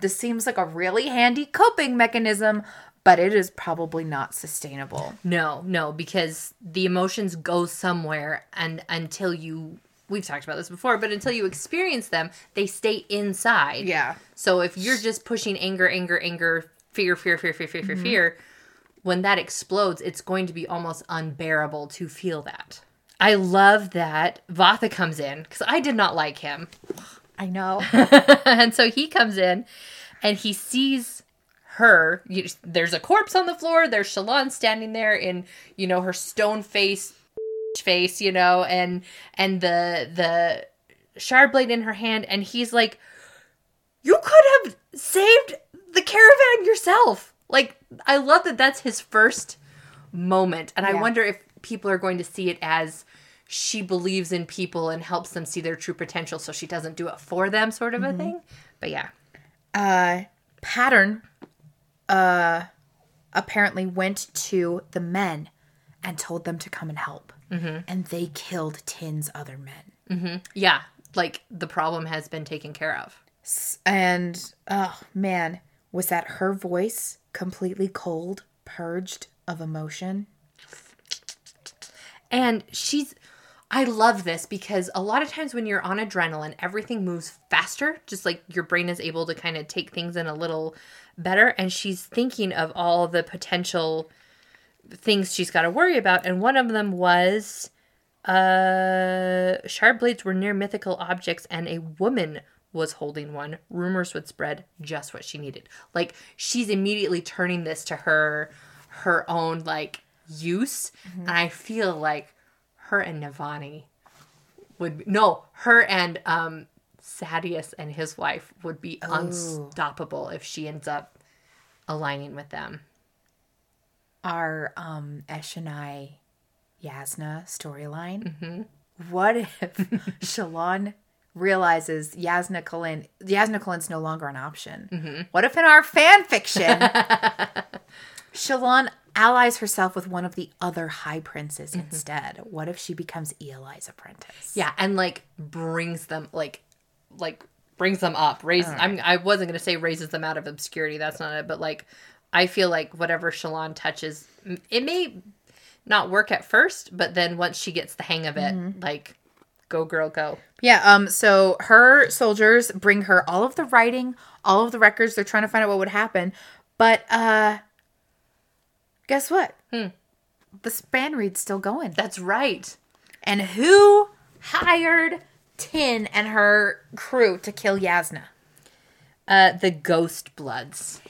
this seems like a really handy coping mechanism, but it is probably not sustainable. No, no, because the emotions go somewhere, and until you, we've talked about this before, but until you experience them, they stay inside. Yeah. So if you're just pushing anger, anger, anger, fear, fear, fear, fear, fear, fear, mm-hmm. fear, when that explodes, it's going to be almost unbearable to feel that. I love that Vathah comes in because I did not like him. I know. and so he comes in and he sees her you, there's a corpse on the floor there's shallan standing there in you know her stone face face you know and and the the shard blade in her hand and he's like you could have saved the caravan yourself. Like i love that that's his first moment and i wonder if people are going to see it as she believes in people and helps them see their true potential so she doesn't do it for them sort of a thing but yeah. Uh pattern uh apparently went to the men and told them to come and help. And they killed tyn's other men. Yeah like the problem has been taken care of. And oh man was that her voice completely cold purged of emotion? And she's I love this because a lot of times when you're on adrenaline, everything moves faster, just like your brain is able to kind of take things in a little better and she's thinking of all the potential things she's got to worry about and one of them was uh shard blades were near mythical objects and a woman was holding one. Rumors would spread just what she needed. Like she's immediately turning this to her her own like use and i feel like her and navani would be, no her and um sadeas and his wife would be unstoppable if she ends up aligning with them. Our um Jasnah storyline. What if Shallan realizes Jasnah Kholin Jasnah Kholin's no longer an option? What if in our fan fiction Shallan allies herself with one of the other high princes instead? What if she becomes Ialai's apprentice? Yeah, and like brings them like like brings them up. Raises I'm I wasn't gonna say raises them out of obscurity, that's not it, but like I feel like whatever Shallan touches it may not work at first, but then once she gets the hang of it, like go girl go. Yeah, um so her soldiers bring her all of the writing, all of the records. They're trying to find out what would happen. But uh guess what? The span reed's still going. That's right. And who hired Tyn and her crew to kill Jasnah? Uh the ghost bloods.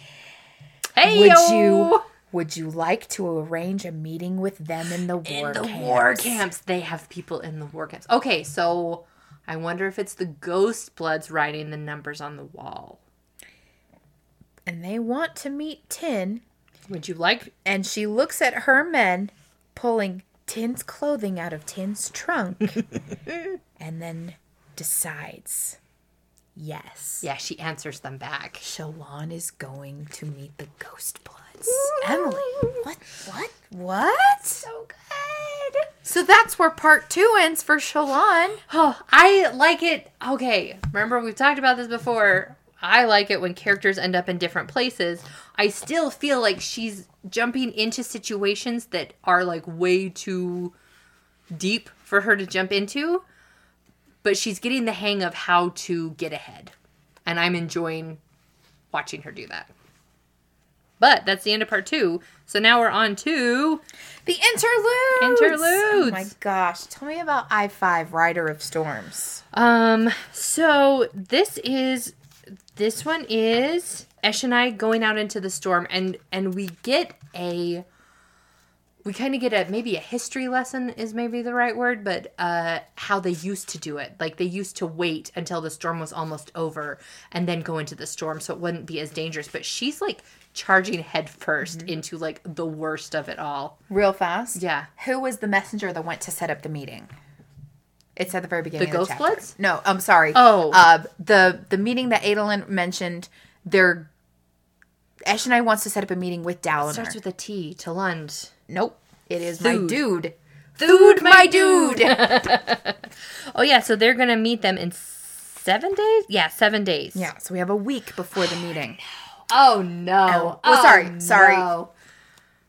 Hey Would you would you like to arrange a meeting with them in the war in the camps? war camps. They have people in the war camps. Okay, so I wonder if it's the ghost bloods writing the numbers on the wall. And they want to meet Tyn, Would you like and she looks at her men pulling Tyn's clothing out of Tyn's trunk and then decides yes. Yeah, she answers them back. Shallan is going to meet the Ghost Bloods. Emily, what? What? What? So good. So that's where part two ends for Shallan. Oh, I like it. Okay, remember we've talked about this before. I like it when characters end up in different places. I still feel like she's jumping into situations that are like way too deep for her to jump into, but she's getting the hang of how to get ahead. And I'm enjoying watching her do that. But that's the end of part two. So now we're on to The interludes. Interludes. Oh my gosh. Tell me about I 5 Rider of Storms. Um, so this is this one is Eshonai going out into the storm and and we get a we kind of get a maybe a history lesson is maybe the right word, but uh how they used to do it. Like they used to wait until the storm was almost over and then go into the storm so it wouldn't be as dangerous. But she's like charging head 1st into like the worst of it all. Real fast. Yeah. Who was the messenger that went to set up the meeting? It's at the very beginning. The Ghost chapter. Bloods? No, I'm sorry. Oh. uh, the the meeting that Adolin mentioned. They're Eshonai wants to set up a meeting with Dalinar. Starts with a T to Lund. nope, it is my Food. dude. Food, my dude. Oh yeah, so they're gonna meet them in seven days. Yeah, seven days. yeah, so we have a week before the meeting. Oh no. Oh, sorry, sorry. no.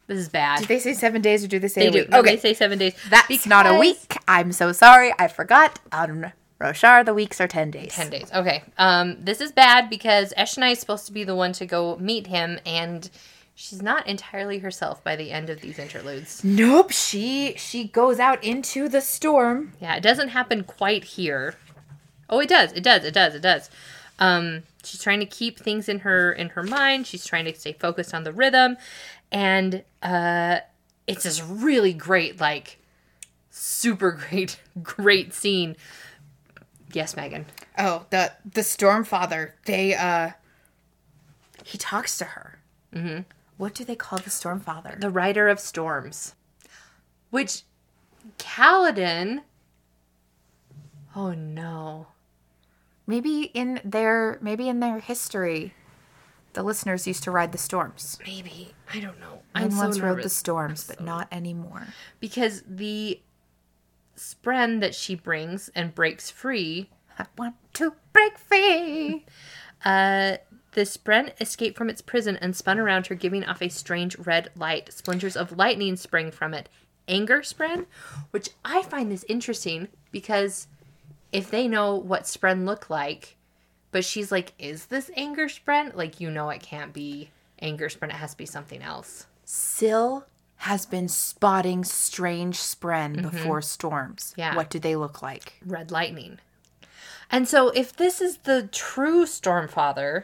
This is bad. Did they say seven days or do they say They a do. week? No, okay, They say seven days. that's not a week. I'm so sorry. I forgot. On Roshar, the weeks are ten days. Ten days. Okay. Um, this is bad because Eshonai is supposed to be the one to go meet him, and she's not entirely herself by the end of these interludes. Nope. She she goes out into the storm. Yeah, it doesn't happen quite here. Oh, it does. It does. It does. It does. Um, she's trying to keep things in her in her mind. She's trying to stay focused on the rhythm, and uh, it's this really great, like, super great, great scene. Yes, Megan. Oh, the the Stormfather. They uh he talks to her. Mm-hmm. What do they call the Stormfather? the Rider of Storms, which Kaladin. Oh no. Maybe in their maybe in their history, the listeners used to ride the storms. Maybe I don't know. I I'm so once rode the nervous. storms, but not anymore. because the spren that she brings and breaks free, I want to break free. uh, the spren escaped from its prison and spun around her, giving off a strange red light. Splinters of lightning spring from it. Anger spren, which I find this interesting because if they know what spren look like, but she's like, is this anger spren? Like, you know, it can't be anger spren. It has to be something else. Syl has been spotting strange spren mm-hmm. before storms. Yeah. What do they look like? red lightning. And so, if this is the true Stormfather,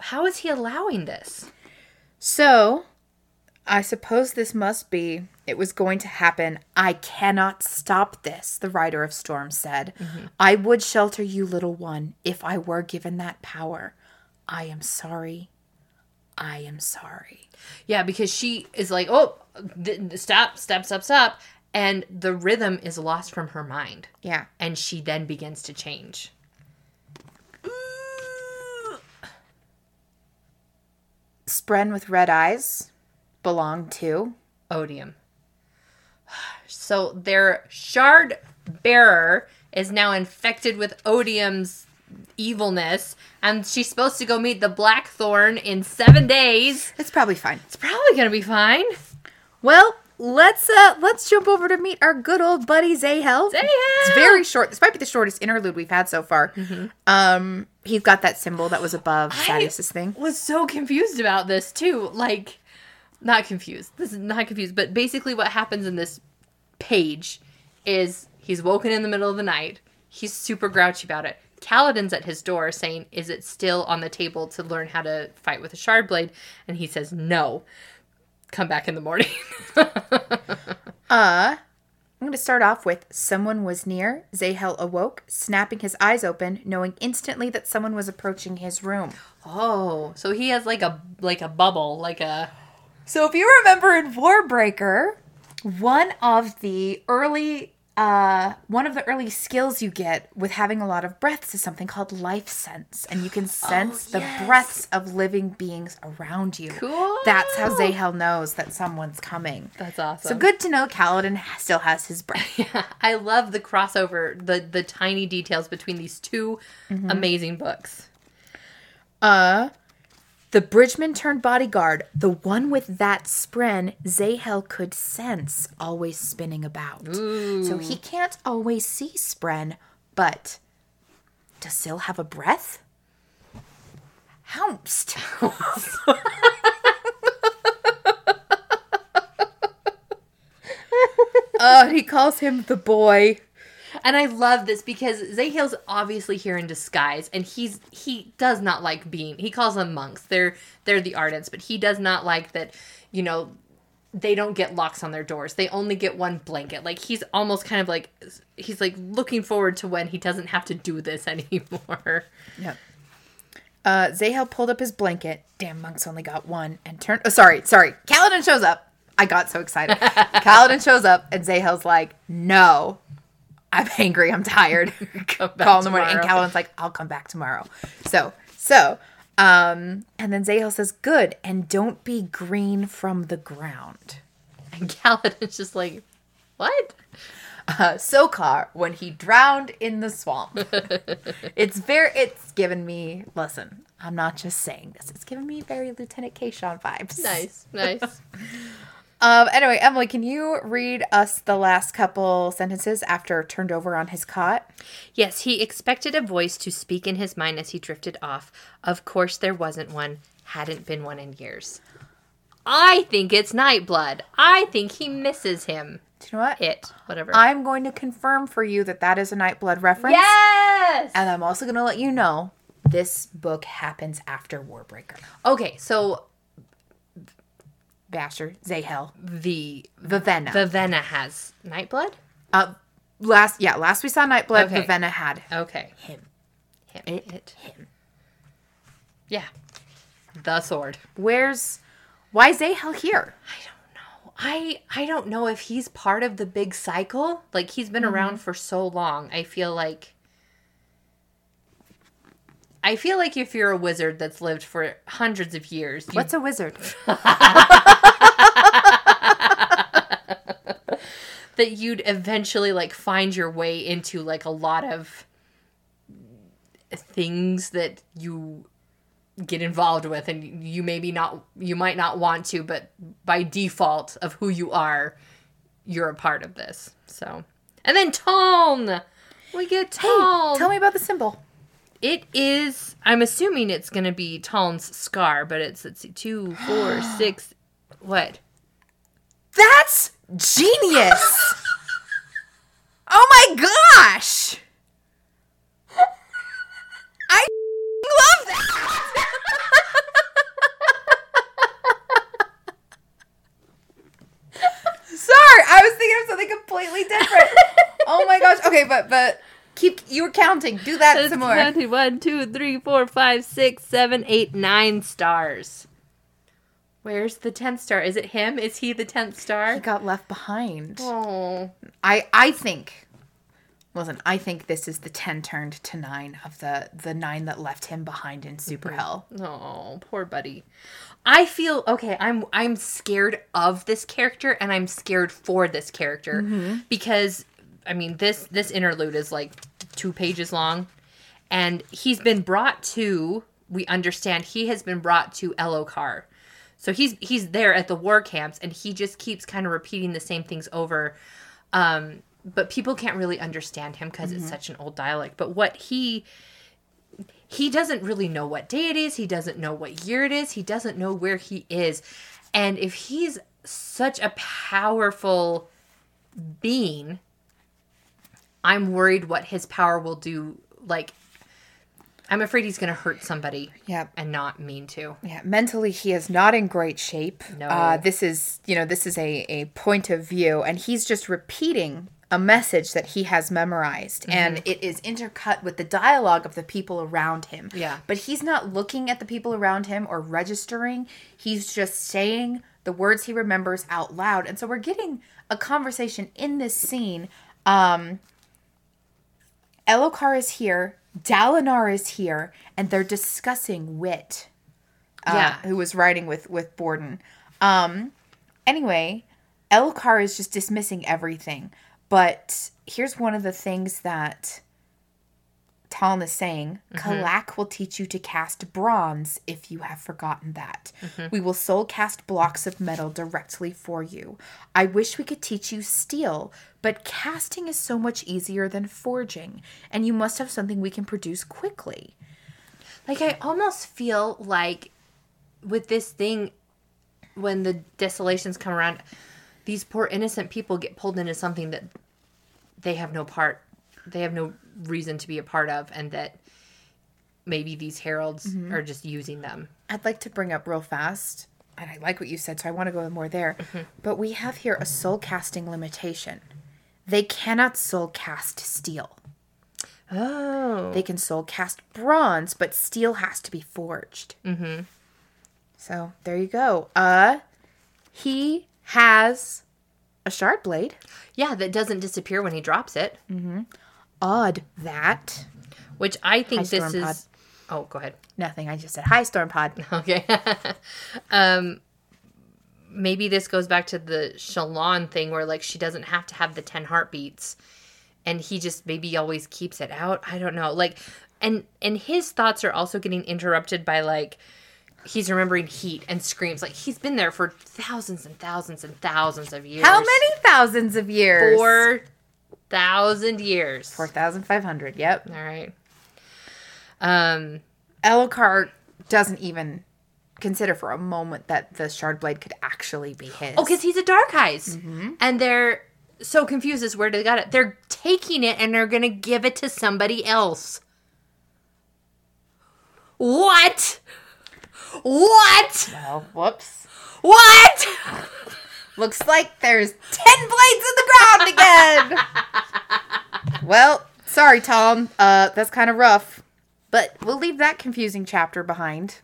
how is he allowing this? So, I suppose this must be. It was going to happen. I cannot stop this, the Rider of Storms said. Mm-hmm. I would shelter you, little one, if I were given that power. I am sorry. I am sorry. Yeah, because she is like, oh, th- stop, stop, stop, stop. and the rhythm is lost from her mind Yeah. and she then begins to change. Spren with red eyes belong to. Odium. So their shard bearer is now infected with Odium's evilness, and she's supposed to go meet the Blackthorn in seven days. It's probably fine. It's probably gonna be fine. Well, let's uh let's jump over to meet our good old buddy Zahel. Zahel! It's very short. This might be the shortest interlude we've had so far. Um, he's got that symbol that was above Thaddeus's thing. was so confused about this too. Like, not confused. This is not confused, but basically, what happens in this page is he's woken in the middle of the night. He's super grouchy about it. Kaladin's at his door saying, Is it still on the table to learn how to fight with a shard blade? And he says, No. Come back in the morning. Uh, I'm going to start off with someone was near. Zahel awoke, snapping his eyes open, knowing instantly that someone was approaching his room. oh, so he has like a like a bubble, like a So if you remember in Warbreaker, one of the early uh one of the early skills you get with having a lot of breaths is something called life sense and you can sense the yes. breaths of living beings around you. Cool. That's how Zahel knows that someone's coming. That's awesome. So good to know Kaladin still has his breath. Yeah, I love the crossover, the the tiny details between these 2 amazing books. Uh, the bridgeman turned bodyguard, the one with that spren Zahel could sense always spinning about. So he can't always see spren, but does Syl have a breath? Hounced. uh, he calls him the boy. And I love this because Zahel's obviously here in disguise, and he's he does not like being. He calls them monks. They're they're the ardents, but he does not like that. You know, they don't get locks on their doors. They only get one blanket. Like he's almost kind of like he's like looking forward to when he doesn't have to do this anymore. Yep. Uh, Zahel pulled up his blanket. Damn, monks only got one. And turned. Oh, sorry, sorry. Kaladin shows up. I got so excited. Kaladin shows up, and Zahel's like, "No, I'm angry. I'm tired. Come back Call in the morning." And tomorrow. Like, "I'll come back tomorrow." So, so, um, and then Zahel says, "Good, and don't be green from the ground." And Kaladin's just like, what? uh, Sokar when he drowned in the swamp. it's very. It's given me. Listen, I'm not just saying this. It's given me very Lieutenant Kayshawn vibes. Nice, nice. Um. Anyway, Emily, can you read us the last couple sentences after turned over on his cot? Yes, he expected a voice to speak in his mind as he drifted off. Of course, there wasn't one. Hadn't been one in years. I think it's Nightblood. I think he misses him. Do you know what? It, whatever. I'm going to confirm for you that that is a Nightblood reference. yes. And I'm also going to let you know this book happens after Warbreaker. Okay, so Basher, Zahel, the Vivenna. Vivenna has Nightblood. uh, last, yeah, last we saw Nightblood, Okay. Vivenna had Okay, him. him. It, It. him. Yeah, the sword. Where's why is Zahel here? I don't know. I I don't know if he's part of the big cycle. Like he's been around for so long. I feel like I feel like if you're a wizard that's lived for hundreds of years, you, What's a wizard? that you'd eventually like find your way into like a lot of things that you get involved with and you maybe not you might not want to but by default of who you are you're a part of this so and then Taln we get Taln Tell me about the symbol. It is i'm assuming it's gonna be Taln's scar but it's let's see two four six what That's genius. oh my gosh. I love that. Sorry, I was thinking of something completely different. oh my gosh. Okay, but but keep you were counting. Do that some more. Counted one, two, three, four, five, six, seven, eight, nine stars. Where's the 10th star? Is it him? Is he the 10th star? He got left behind. Oh. I I think listen, I think this is the 10 turned to 9 of the the 9 that left him behind in Super mm-hmm. Hell. Oh, poor buddy. I feel okay, I'm I'm scared of this character and I'm scared for this character mm-hmm. because I mean this this interlude is like 2 pages long and he's been brought to we understand he has been brought to Elhokar. So he's he's there at the war camps and he just keeps kind of repeating the same things over um but people can't really understand him because it's such an old dialect. But what he he doesn't really know what day it is. He doesn't know what year it is. He doesn't know where he is. And if he's such a powerful being, I'm worried what his power will do. Like, I'm afraid he's going to hurt somebody Yep. and not mean to. Yeah, mentally he is not in great shape. No. Uh, this is, you know, this is a, a point of view, and he's just repeating a message that he has memorized, and it is intercut with the dialogue of the people around him. Yeah. But he's not looking at the people around him or registering. He's just saying the words he remembers out loud, and so we're getting a conversation in this scene. Um, Elhokar is here, Dalinar is here, and they're discussing wit uh, Yeah. who was riding with with Borden. Um, anyway, Elhokar is just dismissing everything. But here's one of the things that Taln is saying: mm-hmm. Kalak will teach you to cast bronze if you have forgotten that. Mm-hmm. We will soul cast blocks of metal directly for you. I wish we could teach you steel, but casting is so much easier than forging, and you must have something we can produce quickly. Like, I almost feel like with this thing, when the desolations come around, these poor innocent people get pulled into something that they have no part, they have no reason to be a part of, and that maybe these heralds are just using them. I'd like to bring up real fast, and I like what you said, so I want to go more there. But we have here a soul casting limitation. They cannot soul cast steel. Oh. They can soul cast bronze, but steel has to be forged. Mm-hmm. So there you go. Uh, he has a shard blade. Yeah, that doesn't disappear when he drops it, Odd that. which I think Hi, this Stormpod. is. Oh, go ahead. Nothing. I just said hi, Storm Pod. Okay. um maybe this goes back to the Shallan thing where like she doesn't have to have the 10 heartbeats and he just maybe always keeps it out. I don't know. Like and and his thoughts are also getting interrupted by like he's remembering heat and screams like he's been there for thousands and thousands and thousands of years. How many thousands of years? 4,000 years. Four thousand five hundred. Yep. All right. Um Elhokar doesn't even consider for a moment that the shard blade could actually be his. Oh, because he's a Dark Eyes. Mm-hmm. And they're so confused as where they got it. They're taking it and they're going to give it to somebody else. What? What? well, whoops. What? Looks like there's ten blades in the ground again. well, sorry, Tom. Uh, that's kind of rough, but we'll leave that confusing chapter behind.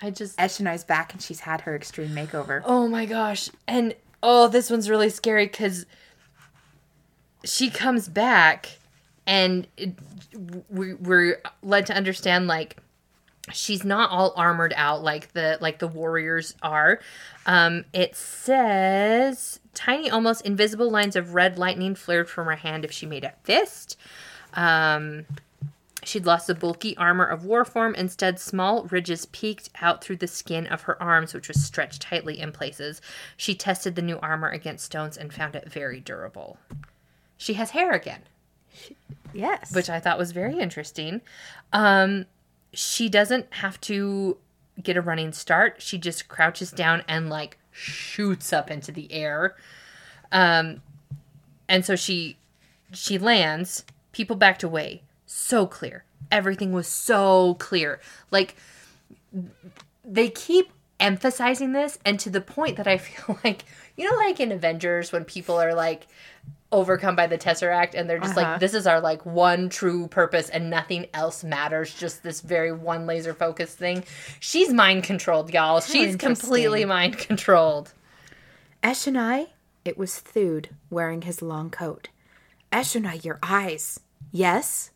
I just. Eshonai's back and she's had her extreme makeover. Oh my gosh. And oh, this one's really scary because she comes back and it, we, we're led to understand like she's not all armored out like the like the warriors are um it says tiny almost invisible lines of red lightning flared from her hand if she made a fist um She'd lost the bulky armor of war form. Instead, small ridges peeked out through the skin of her arms, which was stretched tightly in places. She tested the new armor against stones and found it very durable. She has hair again, Yes. which I thought was very interesting. Um, she doesn't have to get a running start. She just crouches down and like shoots up into the air. Um, and so she she lands. People backed away. So clear. Everything was so clear. Like they keep emphasizing this, and to the point that I feel like you know, like in Avengers when people are like overcome by the Tesseract and they're just Uh-huh. like this is our like one true purpose and nothing else matters just this very one laser focus thing. She's mind controlled, y'all. She's completely mind controlled. Eshonai, it was Thude wearing his long coat. Eshonai, your eyes. Yes,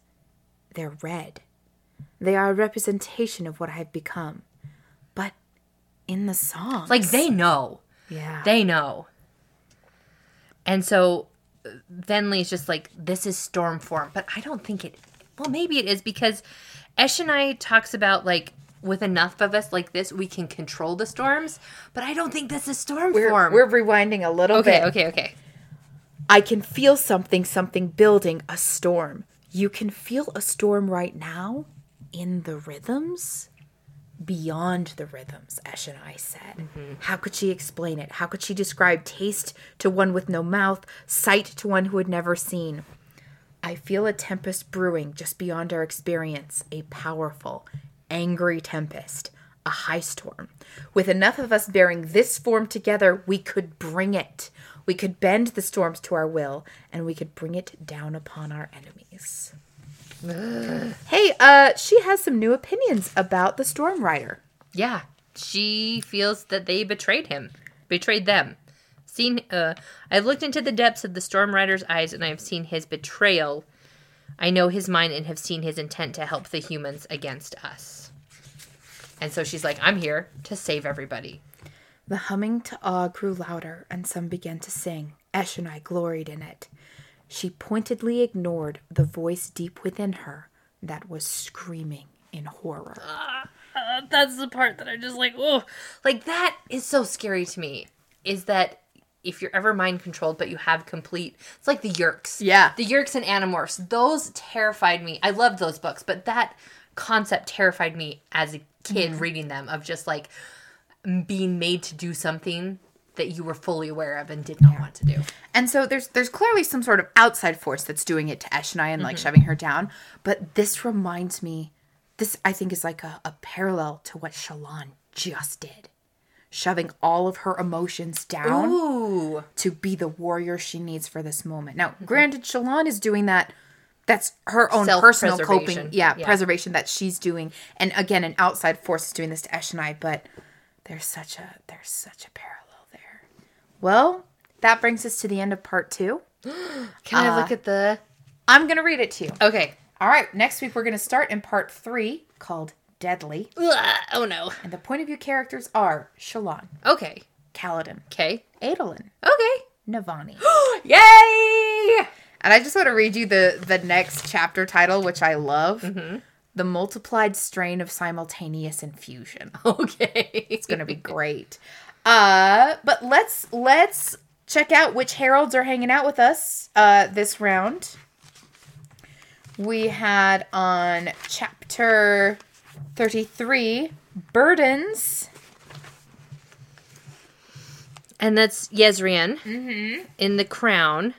they're red. They are a representation of what I've become. But in the song. Like they know. Yeah. They know. And so Venley's just like, this is storm form. But I don't think it, well, maybe it is because Eshonai talks about like, with enough of us like this, we can control the storms. But I don't think this is storm we're, form. we're rewinding a little okay, bit. Okay, okay, okay. I can feel something, something building, a storm. You can feel a storm right now in the rhythms, beyond the rhythms, Eshonai said. Mm-hmm. How could she explain it? How could she describe taste to one with no mouth, sight to one who had never seen? I feel a tempest brewing just beyond our experience, a powerful, angry tempest, a high storm. With enough of us bearing this form together, we could bring it. We could bend the storms to our will, and we could bring it down upon our enemies. Hey, uh, she has some new opinions about the Storm Rider. Yeah, she feels that they betrayed him, betrayed them. Seen, uh, I've looked into the depths of the Storm Rider's eyes, and I have seen his betrayal. I know his mind and have seen his intent to help the humans against us. And so she's like, I'm here to save everybody. The humming to awe grew louder, and some began to sing. Eshonai gloried in it. She pointedly ignored the voice deep within her that was screaming in horror. Uh, that's the part that I'm just like, oh, like that is so scary to me. Is that if you're ever mind controlled, but you have complete, it's like the Yeerks. Yeah. the Yeerks and Animorphs. Those terrified me. I loved those books, but that concept terrified me as a kid reading them. Of just like being made to do something that you were fully aware of and did not want to do. And so there's there's clearly some sort of outside force that's doing it to Eshonai and like mm-hmm. shoving her down. But this reminds me, this I think is like a, a parallel to what Shallan just did. Shoving all of her emotions down Ooh, to be the warrior she needs for this moment. Now, mm-hmm. granted, Shallan is doing that. That's her own personal coping, yeah, Yeah. preservation that she's doing. And again, an outside force is doing this to Eshonai, but there's such a there's such a parallel. Well, that brings us to the end of part two. can I look uh, at the? I'm gonna read it to you. Okay. All right, next week we're gonna start in part three called Deadly. Ugh, oh no. And the point of view characters are Shallan, Okay. Kaladin, Okay. Adolin, Okay. Navani. Yay! And I just want to read you the the next chapter title, which I love. Mm-hmm. The multiplied strain of simultaneous infusion. Okay. It's gonna be great. Uh, but let's let's check out which heralds are hanging out with us uh this round. We had on chapter 33 burdens. and that's Yezrian in the crown.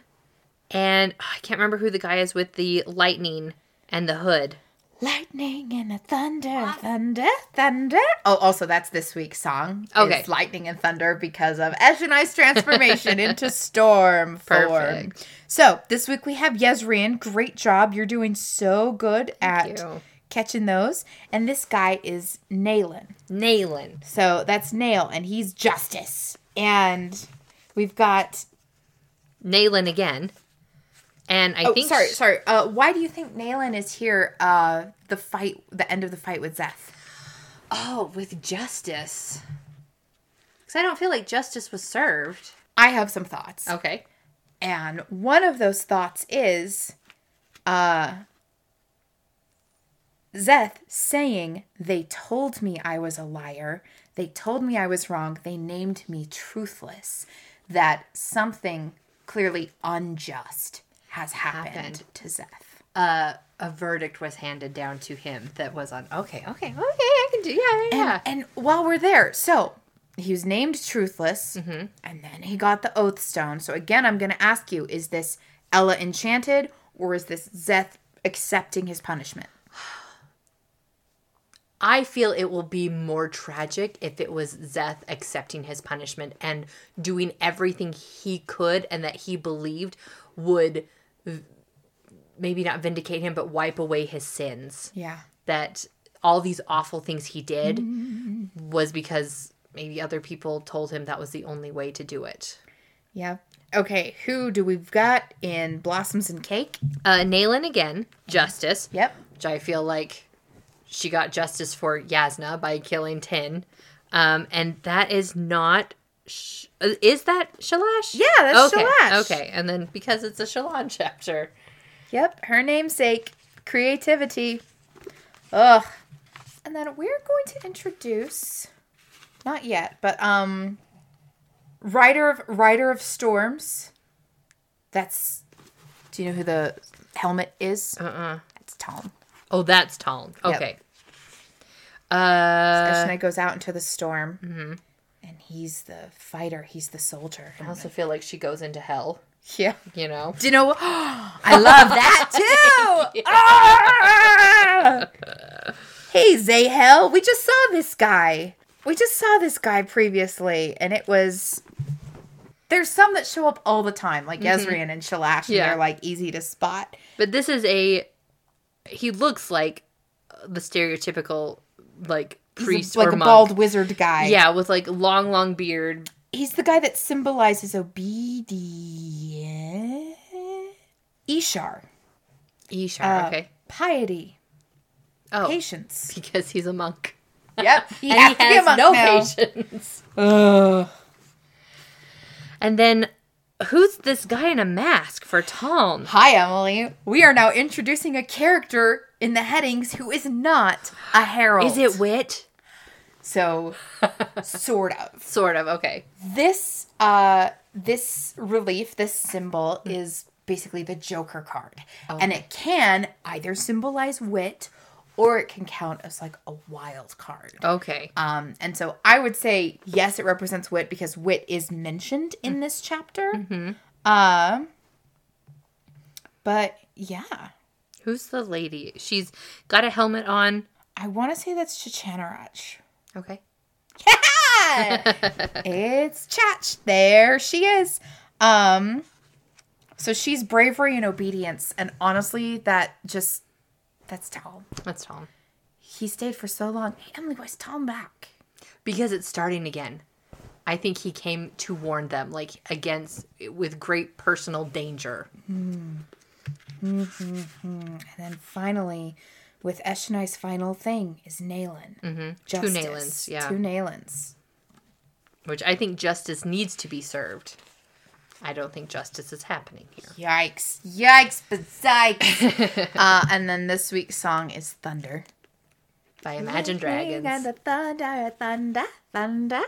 And oh, I can't remember who the guy is with the lightning and the hood. Lightning and a thunder, thunder, thunder. Oh, also that's this week's song. Okay. It's lightning and thunder because of Eshonai's transformation into storm form. Perfect. So this week we have Yezrian. Great job. You're doing so good at you. catching those. And this guy is Nalan. Nalan. So that's Nale, and he's Justice. And we've got Nalan again. And I Oh, think sorry, sorry. Uh, why do you think Nalan is here? Uh, the fight, the end of the fight with Szeth. Oh, with justice. Because I don't feel like justice was served. I have some thoughts. Okay. And one of those thoughts is uh Szeth saying they told me I was a liar. They told me I was wrong. They named me truthless. That something clearly unjust has happened, Happened. to Szeth. Uh, a verdict was handed down to him that was on. Okay, okay, okay. I can do. Yeah, yeah. And, and while we're there, so he was named truthless, and then he got the oath stone. So again, I'm going to ask you: Is this Ella enchanted, or is this Szeth accepting his punishment? I feel it will be more tragic if it was Szeth accepting his punishment and doing everything he could and that he believed would maybe not vindicate him, but wipe away his sins. Yeah. That all these awful things he did was because maybe other people told him that was the only way to do it. Yeah. Okay, who do we've got in Blossoms and Cake? Uh, Nalan again, Justice. Yep. which I feel like she got justice for Jasnah by killing Tyn. Um, and that is not. Sh- uh, is that Shalash? Yeah, that's okay. Shalash. Okay, and then because it's a Shallan chapter. Yep, her namesake, creativity. Ugh. And then we're going to introduce not yet, but um Rider of Rider of Storms. That's do you know who the helmet is? Uh uh It's Tom. Oh, that's. Yep. Okay. Uh, Eshonai goes out into the storm. And he's the fighter, he's the soldier. I also feel like she goes into hell. Yeah. You know. Do you know? I love that too. Ah! hey, Zahel, we just saw this guy. We just saw this guy previously, and it was. There's some that show up all the time, like Ezrian and Shalash, and they're like easy to spot. But this is a. He looks like the stereotypical like priest like a monk. bald wizard guy. Yeah, with like long, long beard. he's the guy that symbolizes obedience. Ishar, Ishar. Uh, okay. piety, Oh, patience. because he's a monk. Yep, he and has he to be a has monk no now. patience. Ugh. And then who's this guy in a mask for Tom? Hi, Emily. We are now introducing a character in the headings who is not a herald. Is it Wit? so? sort of. Sort of. Okay. This uh, this relief, this symbol is basically the Joker card, and it can either symbolize wit, or it can count as like a wild card. Okay. Um, and so I would say yes, it represents wit because wit is mentioned in this chapter. Hmm. Um, but yeah, Who's the lady? She's got a helmet on. I want to say that's Chichanarach. Okay. Yeah! it's Chach. There she is. Um, so she's bravery and obedience, and honestly, that just that's Tom. That's Tom. He stayed for so long. Hey, Emily, why's Tom back? Because it's starting again. I think he came to warn them, like against with great personal danger. And then finally, with Eshonai's final thing is Nalan. Mm-hmm. Two Nalans, yeah. Two Nalans. Which I think justice needs to be served. I don't think justice is happening here. Yikes. Yikes, besides. uh, and then this week's song is Thunder. By Imagine Dragons. Thunder, thunder, thunder.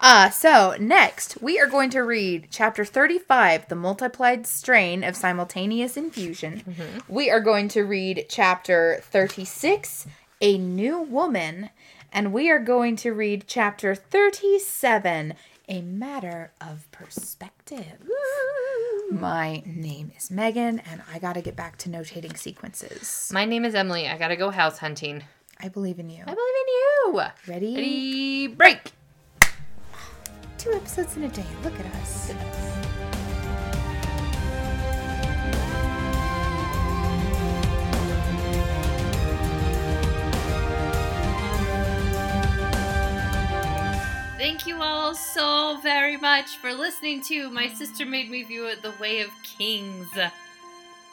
Uh, so next we are going to read chapter 35, The Multiplied Strain of Simultaneous Infusion. We are going to read chapter 36, A New Woman. And we are going to read chapter 37, A Matter of Perspective. My name is Megan, and I gotta get back to notating sequences. My name is Emily. I gotta go house hunting. I believe in you. I believe in you. Ready? Ready? Break. Two episodes in a day. Look at us. Thank you all so very much for listening to My Sister Made Me View It The Way of Kings.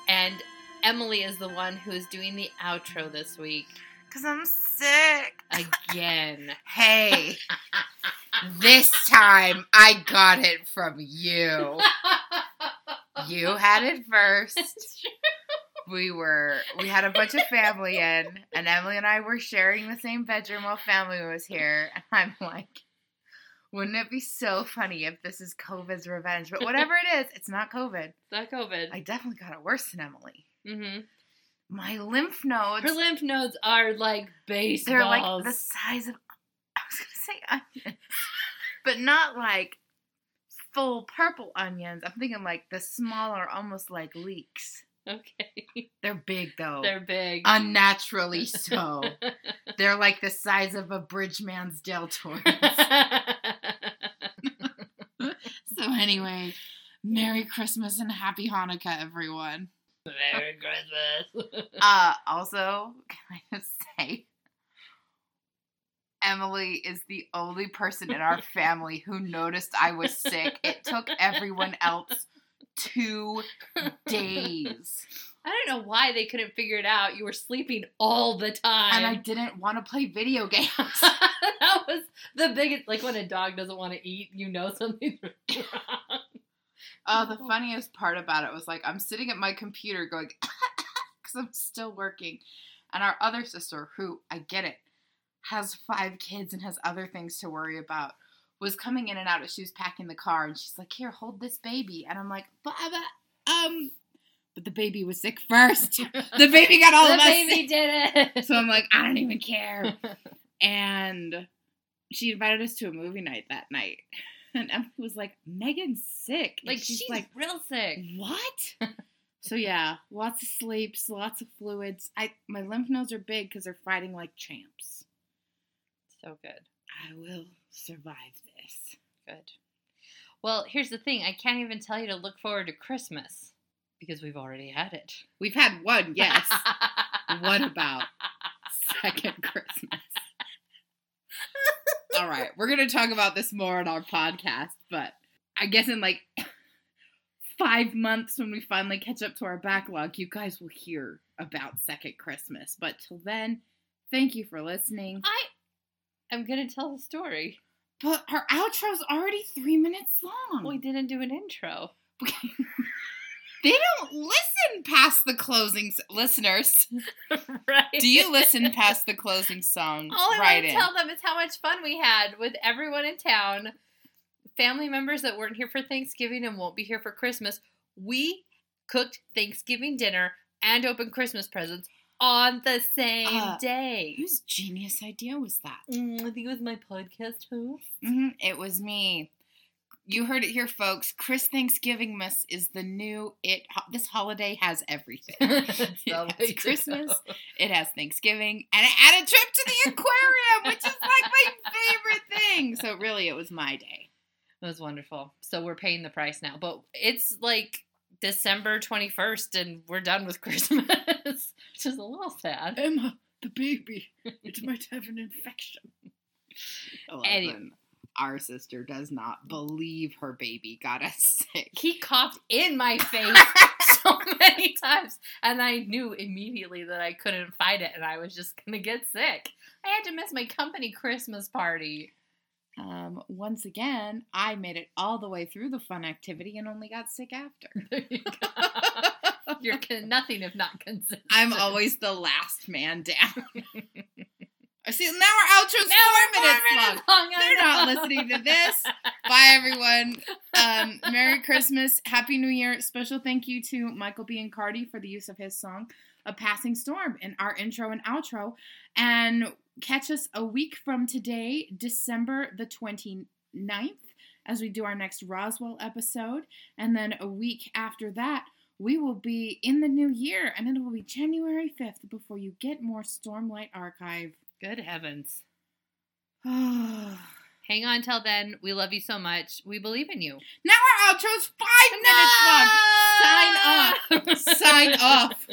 And Emily is the one who is doing the outro this week. Because I'm sick. Again. Hey, this time I got it from you. You had it first. We were, we had a bunch of family in, and Emily and I were sharing the same bedroom while family was here. And I'm like, wouldn't it be so funny if this is COVID's revenge? But whatever it is, it's not COVID. It's not COVID. I definitely got it worse than Emily. hmm My lymph nodes, Her lymph nodes are like baseballs. they're like the size of, I was going to say onions, but not like full purple onions. I'm thinking like the smaller, almost like leeks. Okay. They're big though. They're big. unnaturally so. They're like the size of a Bridgeman's Deltoids. so anyway, Merry Christmas and Happy Hanukkah, everyone. Merry Christmas. Uh, also, can I just say, Emily is the only person in our family who noticed I was sick. It took everyone else two days. I don't know why they couldn't figure it out. You were sleeping all the time. And I didn't want to play video games. that was the biggest. Like when a dog doesn't want to eat, you know something's wrong. Oh, the funniest part about it was like I'm sitting at my computer going because I'm still working, and our other sister, who I get it, has five kids and has other things to worry about, was coming in and out as she was packing the car, and she's like, "Here, hold this baby," and I'm like, "Baba, um." But the baby was sick first. the baby got all the of us The baby did it. So I'm like, I don't even care. And she invited us to a movie night that night. And Emily was like, Megan's sick. And like she's, like real sick. what? so yeah, lots of sleeps, lots of fluids. I my lymph nodes are big because they're fighting like champs. So good. I will survive this. Good. Well, here's the thing. I can't even tell you to look forward to Christmas because we've already had it. We've had one, yes. what about second Christmas? All right, we're gonna talk about this more on our podcast, but I guess in like five months when we finally catch up to our backlog, you guys will hear about second Christmas. But till then, thank you for listening. I am gonna tell the story. But our outro's already three minutes long. We didn't do an intro. they don't listen past the closing s- listeners. right. Do you listen past the closing song? All I right want to in. tell them is how much fun we had with everyone in town, family members that weren't here for Thanksgiving and won't be here for Christmas. We cooked Thanksgiving dinner and opened Christmas presents on the same Uh, day. Whose genius idea was that? Mm, I think it was my podcast host. hmm It was me. You heard it here, folks. Chris Thanksgiving Miss is the new it. This holiday has everything. It has Christmas. It has Thanksgiving, and it had a trip to the aquarium, which is like my favorite thing. So really, it was my day. It was wonderful. So we're paying the price now, but it's like December 21st and we're done with Christmas, which is a little sad. Emma, the baby, it might have an infection. Any- Listen, our sister does not believe her baby got us sick. He coughed in my face so many times, and I knew immediately that I couldn't fight it and I was just to get sick. I had to miss my company Christmas party. Um, once again, I made it all the way through the fun activity and only got sick after. There you go. You're con- nothing if not consistent. I'm always the last man down. See. Now our outro's Now four we're minutes four long. minutes long. I They're not listening to this. Bye, everyone. Um, Merry Christmas, Happy New Year. Special thank you to Michael B. and Cardi for the use of his song, "A Passing Storm," in our intro and outro. And catch us a week from today, December the 29th, as we do our next Roswell episode. And then a week after that, we will be in the new year, and it will be January 5th before you get more Stormlight Archive. Good heavens. Hang on till then. We love you so much. We believe in you. Now our outro's five minutes long. Sign off. Sign off.